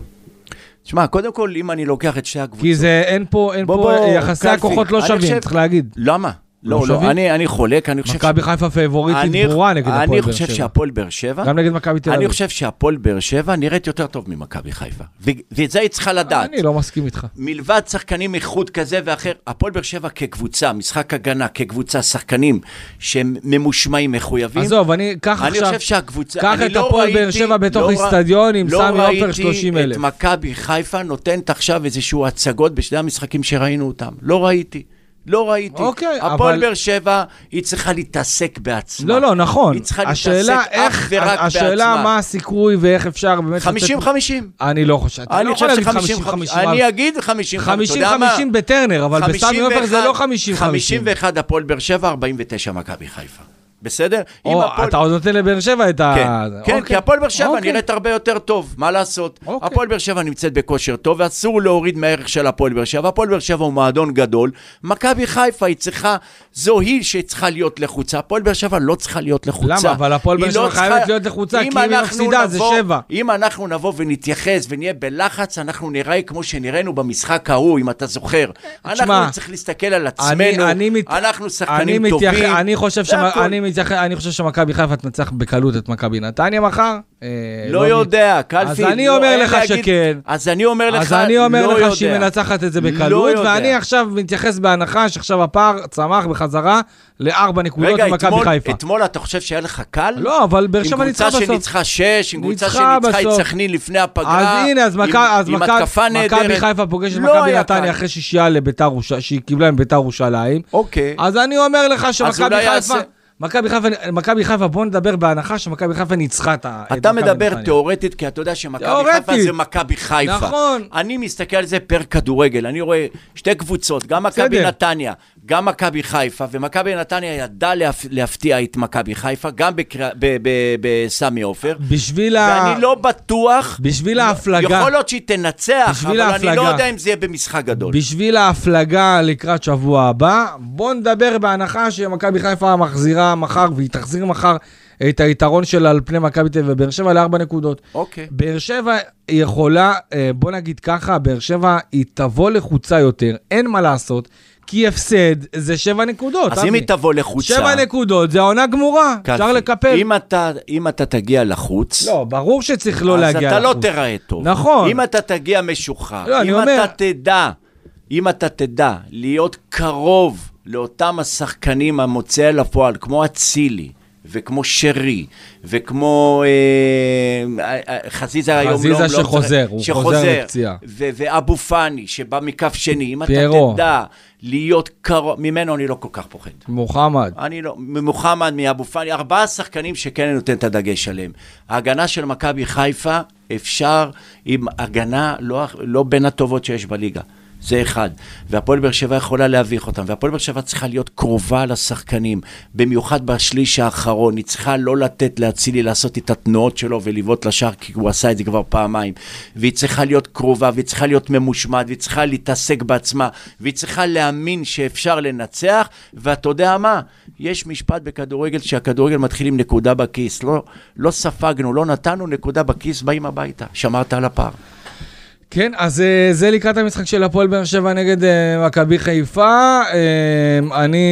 C: תשמע, קודם כל, אם אני לוקח את שתי הקבוצות...
B: כי זה, אין פה, אין
C: בוא,
B: פה,
C: בוא,
B: יחסי הכוחות לא שווים,
C: חושב-
B: צריך להגיד.
C: למה?
B: לא
C: לא, לא? אני, אני חולק, אני חושב...
B: מכבי חיפה פייבוריטית
C: אני-
B: ברורה נגד הפועל
C: אני
B: באר
C: חושב
B: שבע.
C: שהפועל באר שבע,
B: גם נגד מכבי תל אביב.
C: אני חושב שהפועל באר שבע נראית יותר טוב ממכבי חיפה. ו- ואת זה היא צריכה לדעת.
B: אני לא מסכים איתך.
C: מלבד שחקנים איכות כזה ואחר, הפועל באר שבע כקבוצה, משחק הגנה, כקבוצה, שחקנים שהם ממושמעים, מחויבים.
B: עזוב, אני, קח
C: אני
B: עכשיו,
C: חושב שהקבוצה,
B: קח
C: אני
B: את
C: לא
B: הפועל באר
C: ראיתי-
B: שבע בתוך
C: לא
B: איצטדיון עם
C: לא
B: סמי עופר
C: ראיתי
B: 30 אלף.
C: את מכבי חיפה נותנת עכשיו איזשהו הצגות בשני המשחקים שראינו אותם. לא ראיתי. לא ראיתי.
B: אוקיי,
C: הפועל
B: אבל-
C: באר שבע, היא צריכה להתעסק בעצמה.
B: לא, לא, נכון.
C: היא צריכה
B: השאלה
C: להתעסק
B: איך,
C: אך ורק
B: השאלה
C: בעצמה.
B: מה הסיכוי ואיך אפשר באמת...
C: 50-50.
B: אני לא חושב. לא
C: אני
B: יכול
C: חושב
B: להגיד
C: ש-50-50.
B: 50-50.
C: אני אגיד 50-50. אתה יודע מה?
B: 50-50 בטרנר, אבל בסמי עופר זה לא 50-50.
C: 51 הפועל באר שבע, 49 מכבי חיפה. בסדר?
B: או,
C: הפועל-
B: אתה עוד נותן לבאר שבע את ה...
C: כן, כן,
B: אוקיי.
C: כי הפועל באר שבע
B: אוקיי.
C: נראית הרבה יותר טוב, מה לעשות?
B: אוקיי.
C: הפועל באר שבע נמצאת בכושר טוב, ואסור להוריד מהערך של הפועל באר שבע. הפועל באר שבע הוא מועדון גדול. מכבי חיפה היא צריכה, זו היא שצריכה להיות לחוצה. הפועל באר שבע לא צריכה להיות לחוצה.
B: למה? אבל הפועל באר
C: היא
B: שבע
C: לא
B: חייבת
C: צריכה-
B: להיות לחוצה, כי אם היא מפסידה זה שבע.
C: אם אנחנו נבוא ונתייחס ונהיה בלחץ, אנחנו נראה כמו שנראינו במשחק ההוא, אם אתה זוכר. אנחנו צריכים להסתכל על עצמנו,
B: אני מת-
C: אנחנו
B: אני
C: שחקנים טובים.
B: אני חושב. אני חושב שמכבי חיפה תנצח בקלות את מכבי נתניה מחר. אה,
C: לא יודע, קלפי.
B: אז אני
C: לא,
B: אומר לך שכן.
C: אז אני אומר לך,
B: אז אני אומר
C: לא
B: לך שהיא
C: יודע.
B: מנצחת את זה
C: לא
B: בקלות,
C: יודע.
B: ואני עכשיו מתייחס בהנחה שעכשיו הפער צמח בחזרה לארבע נקודות
C: רגע,
B: ממכבי חיפה.
C: אתמול אתה חושב שהיה לך קל?
B: לא, אבל באר שבע
C: עם
B: ניצחה
C: קבוצה
B: בסוף.
C: שניצחה שש, עם קבוצה
B: ניצחה
C: שניצחה את. סכנין לפני הפגרה.
B: אז הנה, אז
C: עם- עם.
B: מכבי חיפה פוגשת
C: לא
B: מכבי נתניה. אחרי שישייה שהיא קיבלה עם ביתר ירושלים.
C: אוקיי.
B: אז אני אומר לך שמכבי חיפה... מכבי חיפה, מכבי בוא נדבר בהנחה שמכבי חיפה ניצחה את ה- את
C: אתה
B: מכבי
C: מדבר
B: נתניה.
C: תיאורטית, כי אתה יודע שמכבי. חיפה זה מכבי חיפה.
B: נכון.
C: אני מסתכל על זה פר כדורגל, אני רואה שתי קבוצות, גם מכבי. נתניה, גם מכבי חיפה, ומכבי נתניה ידעה להפ... להפתיע את מכבי חיפה, גם בקר... בסמי עופר.
B: בשביל ה...
C: ואני לא בטוח,
B: בשביל ההפלגה,
C: יכול להיות שהיא תנצח, אבל אני לא
B: ההפלגה.
C: יודע אם זה יהיה במשחק גדול.
B: בשביל ההפלגה לקראת שבוע הבא, בוא נדבר בהנחה שמכבי חיפה מחזירה מחר, והיא תחזיר מחר את היתרון שלה על פני מכבי תל אביב ובאר שבע לארבע נקודות.
C: אוקיי.
B: באר שבע יכולה, אה, בוא נגיד ככה, באר שבע היא תבוא לחוצה יותר, אין מה לעשות, כי הפסד זה שבע נקודות.
C: אז. אם היא תבוא לחוצה...
B: שבע נקודות, זה עונה גמורה, אפשר לקפל.
C: אם אתה, אם אתה תגיע לחוץ,
B: לא, ברור שצריך לא להגיע
C: אז אתה לא
B: לחוץ.
C: תיראה טוב.
B: נכון.
C: אם אתה תגיע משוחרר,
B: לא,
C: אם
B: אומר-
C: אתה תדע, אם אתה תדע להיות קרוב לאותם השחקנים המוצאי לפועל, כמו אצילי, וכמו שרי, וכמו אה, אה, אה, חזיזה היום
B: חזיזה
C: לא... לא
B: שחוזר,
C: משחק-
B: הוא חוזר מפציעה.
C: ו- ואבו פאני, שבא מכף שני, אם
B: פיירו.
C: אתה תדע להיות קרוב, ממנו אני לא כל כך פוחד.
B: מוחמד.
C: אני לא, ממוחמד, מאבו פאני, ארבעה שחקנים שכן אני נותן את הדגש עליהם. ההגנה של מכבי חיפה אפשר עם הגנה לא, לא בין הטובות שיש בליגה. זה אחד. והפועל באר שבע יכולה להביך אותם, והפועל באר שבע צריכה להיות קרובה לשחקנים, במיוחד בשליש האחרון. היא צריכה לא לתת לאצילי לעשות את התנועות שלו ולבעוט לשער, כי הוא עשה את זה כבר פעמיים. והיא צריכה להיות קרובה, והיא צריכה להיות ממושמעת, והיא צריכה להתעסק בעצמה, והיא צריכה להאמין שאפשר לנצח, ואתה יודע מה? יש משפט בכדורגל שהכדורגל מתחיל עם נקודה בכיס. לא, לא ספגנו, לא נתנו נקודה בכיס, באים הביתה. שמרת על הפער.
B: כן, אז אה, זה לקראת המשחק של הפועל באר שבע נגד אה, מכבי חיפה. אה, אני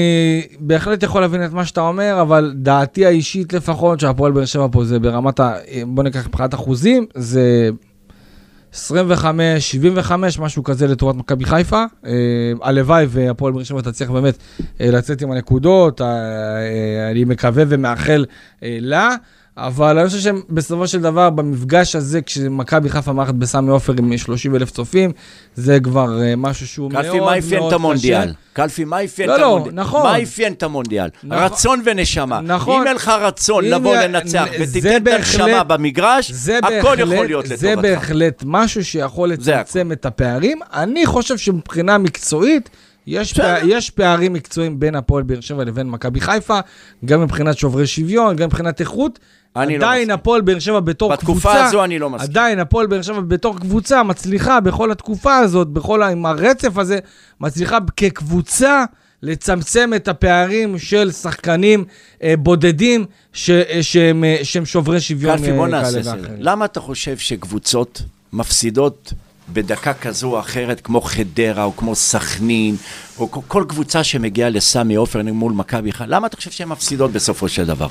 B: בהחלט יכול להבין את מה שאתה אומר, אבל דעתי האישית לפחות, שהפועל באר שבע פה זה ברמת ה... בוא ניקח מבחינת אחוזים, זה 25, 75, משהו כזה לטובת מכבי חיפה. הלוואי והפועל באר שבע תצליח באמת לצאת עם הנקודות, אני מקווה ומאחל לה. אבל אני חושב שבסופו של דבר, במפגש הזה, כשמכבי חיפה מערכת בסמי עופר עם 30 אלף צופים, זה כבר אה, משהו שהוא מאוד מאוד קשה.
C: קלפי, מה אפיין את המונדיאל? קלפי, מה אפיין
B: לא,
C: את
B: לא,
C: המונדיאל?
B: נכון.
C: מה אפיין את המונדיאל?
B: נכון.
C: רצון ונשמה.
B: נכון.
C: אם אין לך רצון לבוא לנצח
B: זה
C: ותיתן את הנשמה במגרש,
B: זה
C: הכל
B: בהחלט-
C: יכול להיות
B: זה
C: לטובתך.
B: בהחלט משהו שיכול
C: זה
B: לצמצם את הפערים. אני חושב שמבחינה מקצועית, יש. פער, יש פערים מקצועיים בין הפועל באר שבע לבין מכבי חיפה, גם מבחינת שוברי שוויון, גם מבחינת איכות.
C: אני לא
B: עדיין
C: מסכים.
B: הפועל באר שבע בתור
C: בתקופה
B: קבוצה,
C: הזו אני לא מסכים.
B: עדיין הפועל באר שבע בתור קבוצה מצליחה בכל התקופה הזאת, בכל. עם הרצף הזה, מצליחה כקבוצה לצמצם את הפערים של שחקנים אה, בודדים ש, אה, שהם, אה, שהם שוברי שוויון
C: קלפי, בוא
B: אה,
C: נעשה
B: כאלה
C: סדר. למה אתה חושב שקבוצות מפסידות בדקה כזו או אחרת, כמו חדרה או כמו סכנין, או כל- כל קבוצה שמגיעה לסמי עופר מול מכבי חיפה, למה אתה חושב שהן מפסידות בסופו של דבר?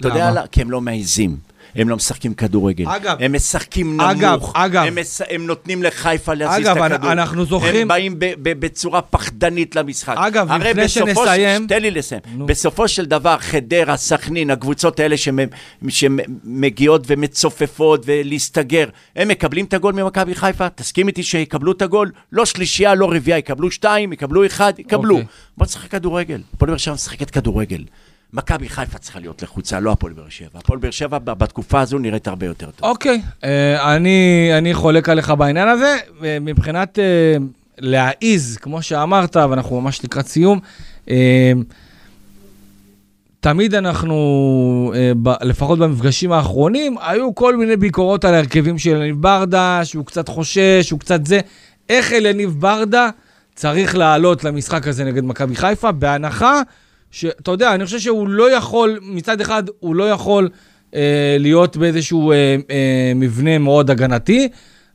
C: אתה יודע,
B: למה?
C: כי הם לא מעיזים. הם לא משחקים כדורגל.
B: אגב-
C: הם משחקים נמוך.
B: אגב, אגב.
C: הם, מס... הם נותנים לחיפה להזיז את
B: אגב,
C: הכדור.
B: אנחנו זוכרים-
C: הם באים ב- ב- בצורה פחדנית למשחק.
B: אגב, לפני שנסיים-
C: של... תן לי לסיים.
B: נו.
C: בסופו של דבר, חדרה, סכנין, הקבוצות האלה שמ- שמגיעות ומצופפות ולהסתגר, הם מקבלים את הגול ממכבי חיפה? תסכים איתי שיקבלו את הגול? לא שלישייה, לא רביעייה, יקבלו שתיים, יקבלו אחד, יקבלו.
B: אוקיי.
C: בוא נשחק כדורגל. הפועל באר שבע משחקת כדורגל. מכבי חיפה צריכה להיות לחוצה, לא הפועל באר שבע. הפועל באר שבע בתקופה הזו נראית הרבה יותר טוב.
B: אוקיי, אה, אני, אני חולק עליך בעניין הזה. אה, מבחינת אה, להעיז, כמו שאמרת, ואנחנו ממש לקראת סיום, אה, תמיד אנחנו, אה, ב, לפחות במפגשים האחרונים, היו כל מיני ביקורות על ההרכבים של יניב ברדה, שהוא קצת חושש, שהוא קצת זה. איך אליניב ברדה צריך לעלות למשחק הזה נגד מכבי חיפה, בהנחה שאתה יודע, אני חושב שהוא לא יכול, מצד אחד, הוא לא יכול אה, להיות באיזשהו אה, אה, מבנה מאוד הגנתי,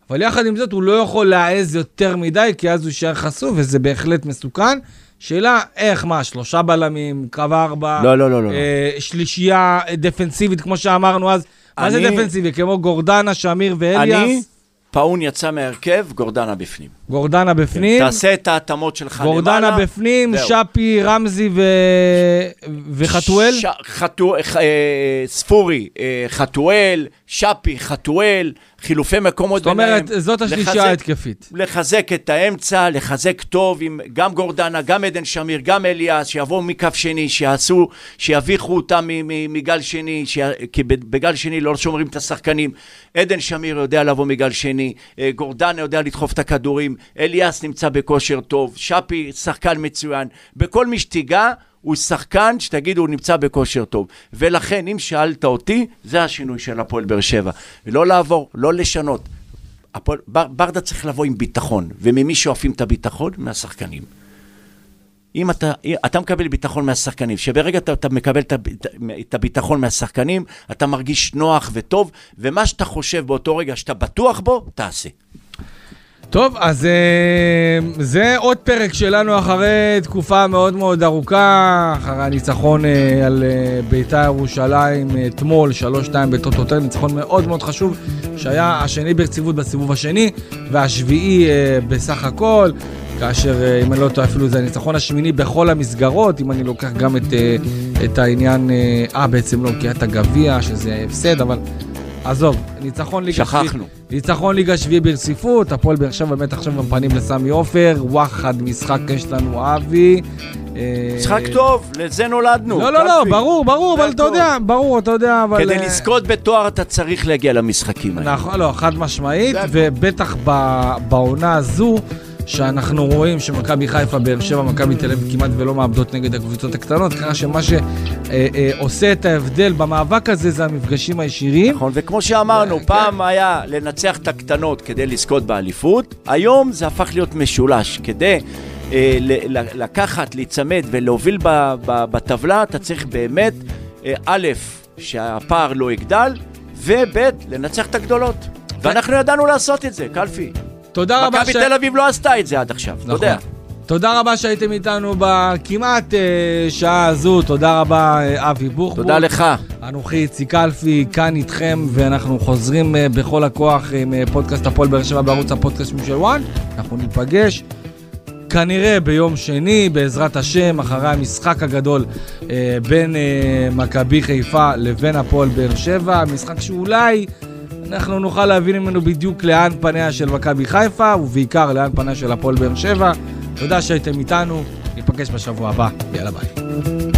B: אבל יחד עם זאת הוא לא יכול להעז יותר מדי, כי אז הוא יישאר חשוף, וזה בהחלט מסוכן. שאלה, איך, מה, שלושה בלמים, קו ארבע,
C: לא, לא, לא, לא.
B: אה, שלישייה דפנסיבית, כמו שאמרנו אז. מה זה
C: אני-
B: דפנסיבי? כמו גורדנה, שמיר
C: אני,
B: ואליאס?
C: פאון יצא מהרכב, גורדנה בפנים.
B: גורדנה בפנים,
C: תעשה את ההתאמות שלך למעלה.
B: גורדנה בפנים,
C: זהו.
B: שפי, רמזי ו... וחתואל?
C: ש... חתו... אה, ספורי, אה, חתואל, שפי, חתואל, חילופי מקומות
B: זאת
C: ביניהם.
B: אומרת, זאת השלישייה
C: לחזק-
B: ההתקפית.
C: לחזק את האמצע, לחזק טוב עם גם גורדנה, גם עדן שמיר, גם אליאס, שיבואו מכף שני, שיעשו, שיביכו אותם מגל שני, ש... כי בגל שני לא שומרים את השחקנים. עדן שמיר יודע לבוא מגל שני, אה, גורדנה יודע לדחוף את הכדורים, אליאס נמצא בכושר טוב, שפי שחקן מצוין. בכל מי שתיגע, הוא שחקן שתגיד הוא נמצא בכושר טוב. ולכן, אם שאלת אותי, זה השינוי של הפועל באר שבע. לא לעבור, לא לשנות. הפועל, בר, ברדה צריך לבוא עם ביטחון, וממי שואפים את הביטחון? מהשחקנים. אם אתה, אתה מקבל ביטחון מהשחקנים, שברגע אתה, אתה מקבל את, הב- את הביטחון מהשחקנים, אתה מרגיש נוח וטוב, ומה שאתה חושב באותו רגע שאתה בטוח בו, תעשה.
B: טוב, אז אה, זה עוד פרק שלנו אחרי תקופה מאוד מאוד ארוכה, אחרי הניצחון אה, על אה, בית"ר ירושלים אתמול, 3-2 בטוטוטל, ניצחון מאוד מאוד חשוב, שהיה השני ברציפות בסיבוב השני, והשביעי בסך הכל, כאשר, אם אני לא טועה, אפילו זה הניצחון השמיני בכל המסגרות, אם אני לוקח גם את, את העניין, אה, בעצם לא, כי היה את הגביע, שזה הפסד, אבל... עזוב, ניצחון ליגה.
C: שכחנו.
B: ניצחון ליגה שביעי ברציפות, הפועל באר שבע באמת עכשיו גם פנים לסמי עופר, וואחד משחק יש לנו אבי. אה,
C: משחק טוב, לזה נולדנו.
B: לא, לא, לא. ברור, ברור, אבל אתה. יודע, ברור, אתה יודע, אבל...
C: כדי
B: אה,
C: לזכות בתואר אתה צריך להגיע למשחקים האלה.
B: נכון, לא, חד משמעית. ובטח בעונה הזו, שאנחנו רואים שמכבי חיפה, באר שבע, מכבי תל אביב כמעט ולא מאבדות נגד הקבוצות הקטנות, ככה שמה שעושה את ההבדל במאבק הזה זה המפגשים הישירים.
C: נכון, וכמו שאמרנו,
B: כן.
C: פעם היה לנצח את הקטנות כדי לזכות באליפות, היום זה הפך להיות משולש. כדי אה, לקחת, להיצמד ולהוביל בטבלה, אתה צריך באמת, אה, א', שהפער לא יגדל, וב', לנצח את הגדולות. ואנחנו ידענו לעשות את זה, קלפי.
B: תודה רבה
C: מכבי תל אביב לא עשתה את זה עד עכשיו, אתה יודע.
B: נכון. תודה רבה שהייתם איתנו בכמעט אה, שעה הזו, תודה רבה אה, אבי בוחבוט.
C: תודה לך.
B: אנוכי איציק אלפי, כאן איתכם, ואנחנו חוזרים אה, בכל הכוח עם אה, פודקאסט הפועל באר שבע בערוץ הפודקאסטים של וואן. אנחנו ניפגש כנראה ביום שני, בעזרת השם, אחרי המשחק הגדול אה, בין אה, מכבי חיפה לבין הפועל באר שבע, משחק שאולי אנחנו נוכל להבין ממנו בדיוק לאן פניה של מכבי חיפה, ובעיקר לאן פניה של הפועל באר שבע. תודה שהייתם איתנו, ניפגש בשבוע הבא, יאללה ביי.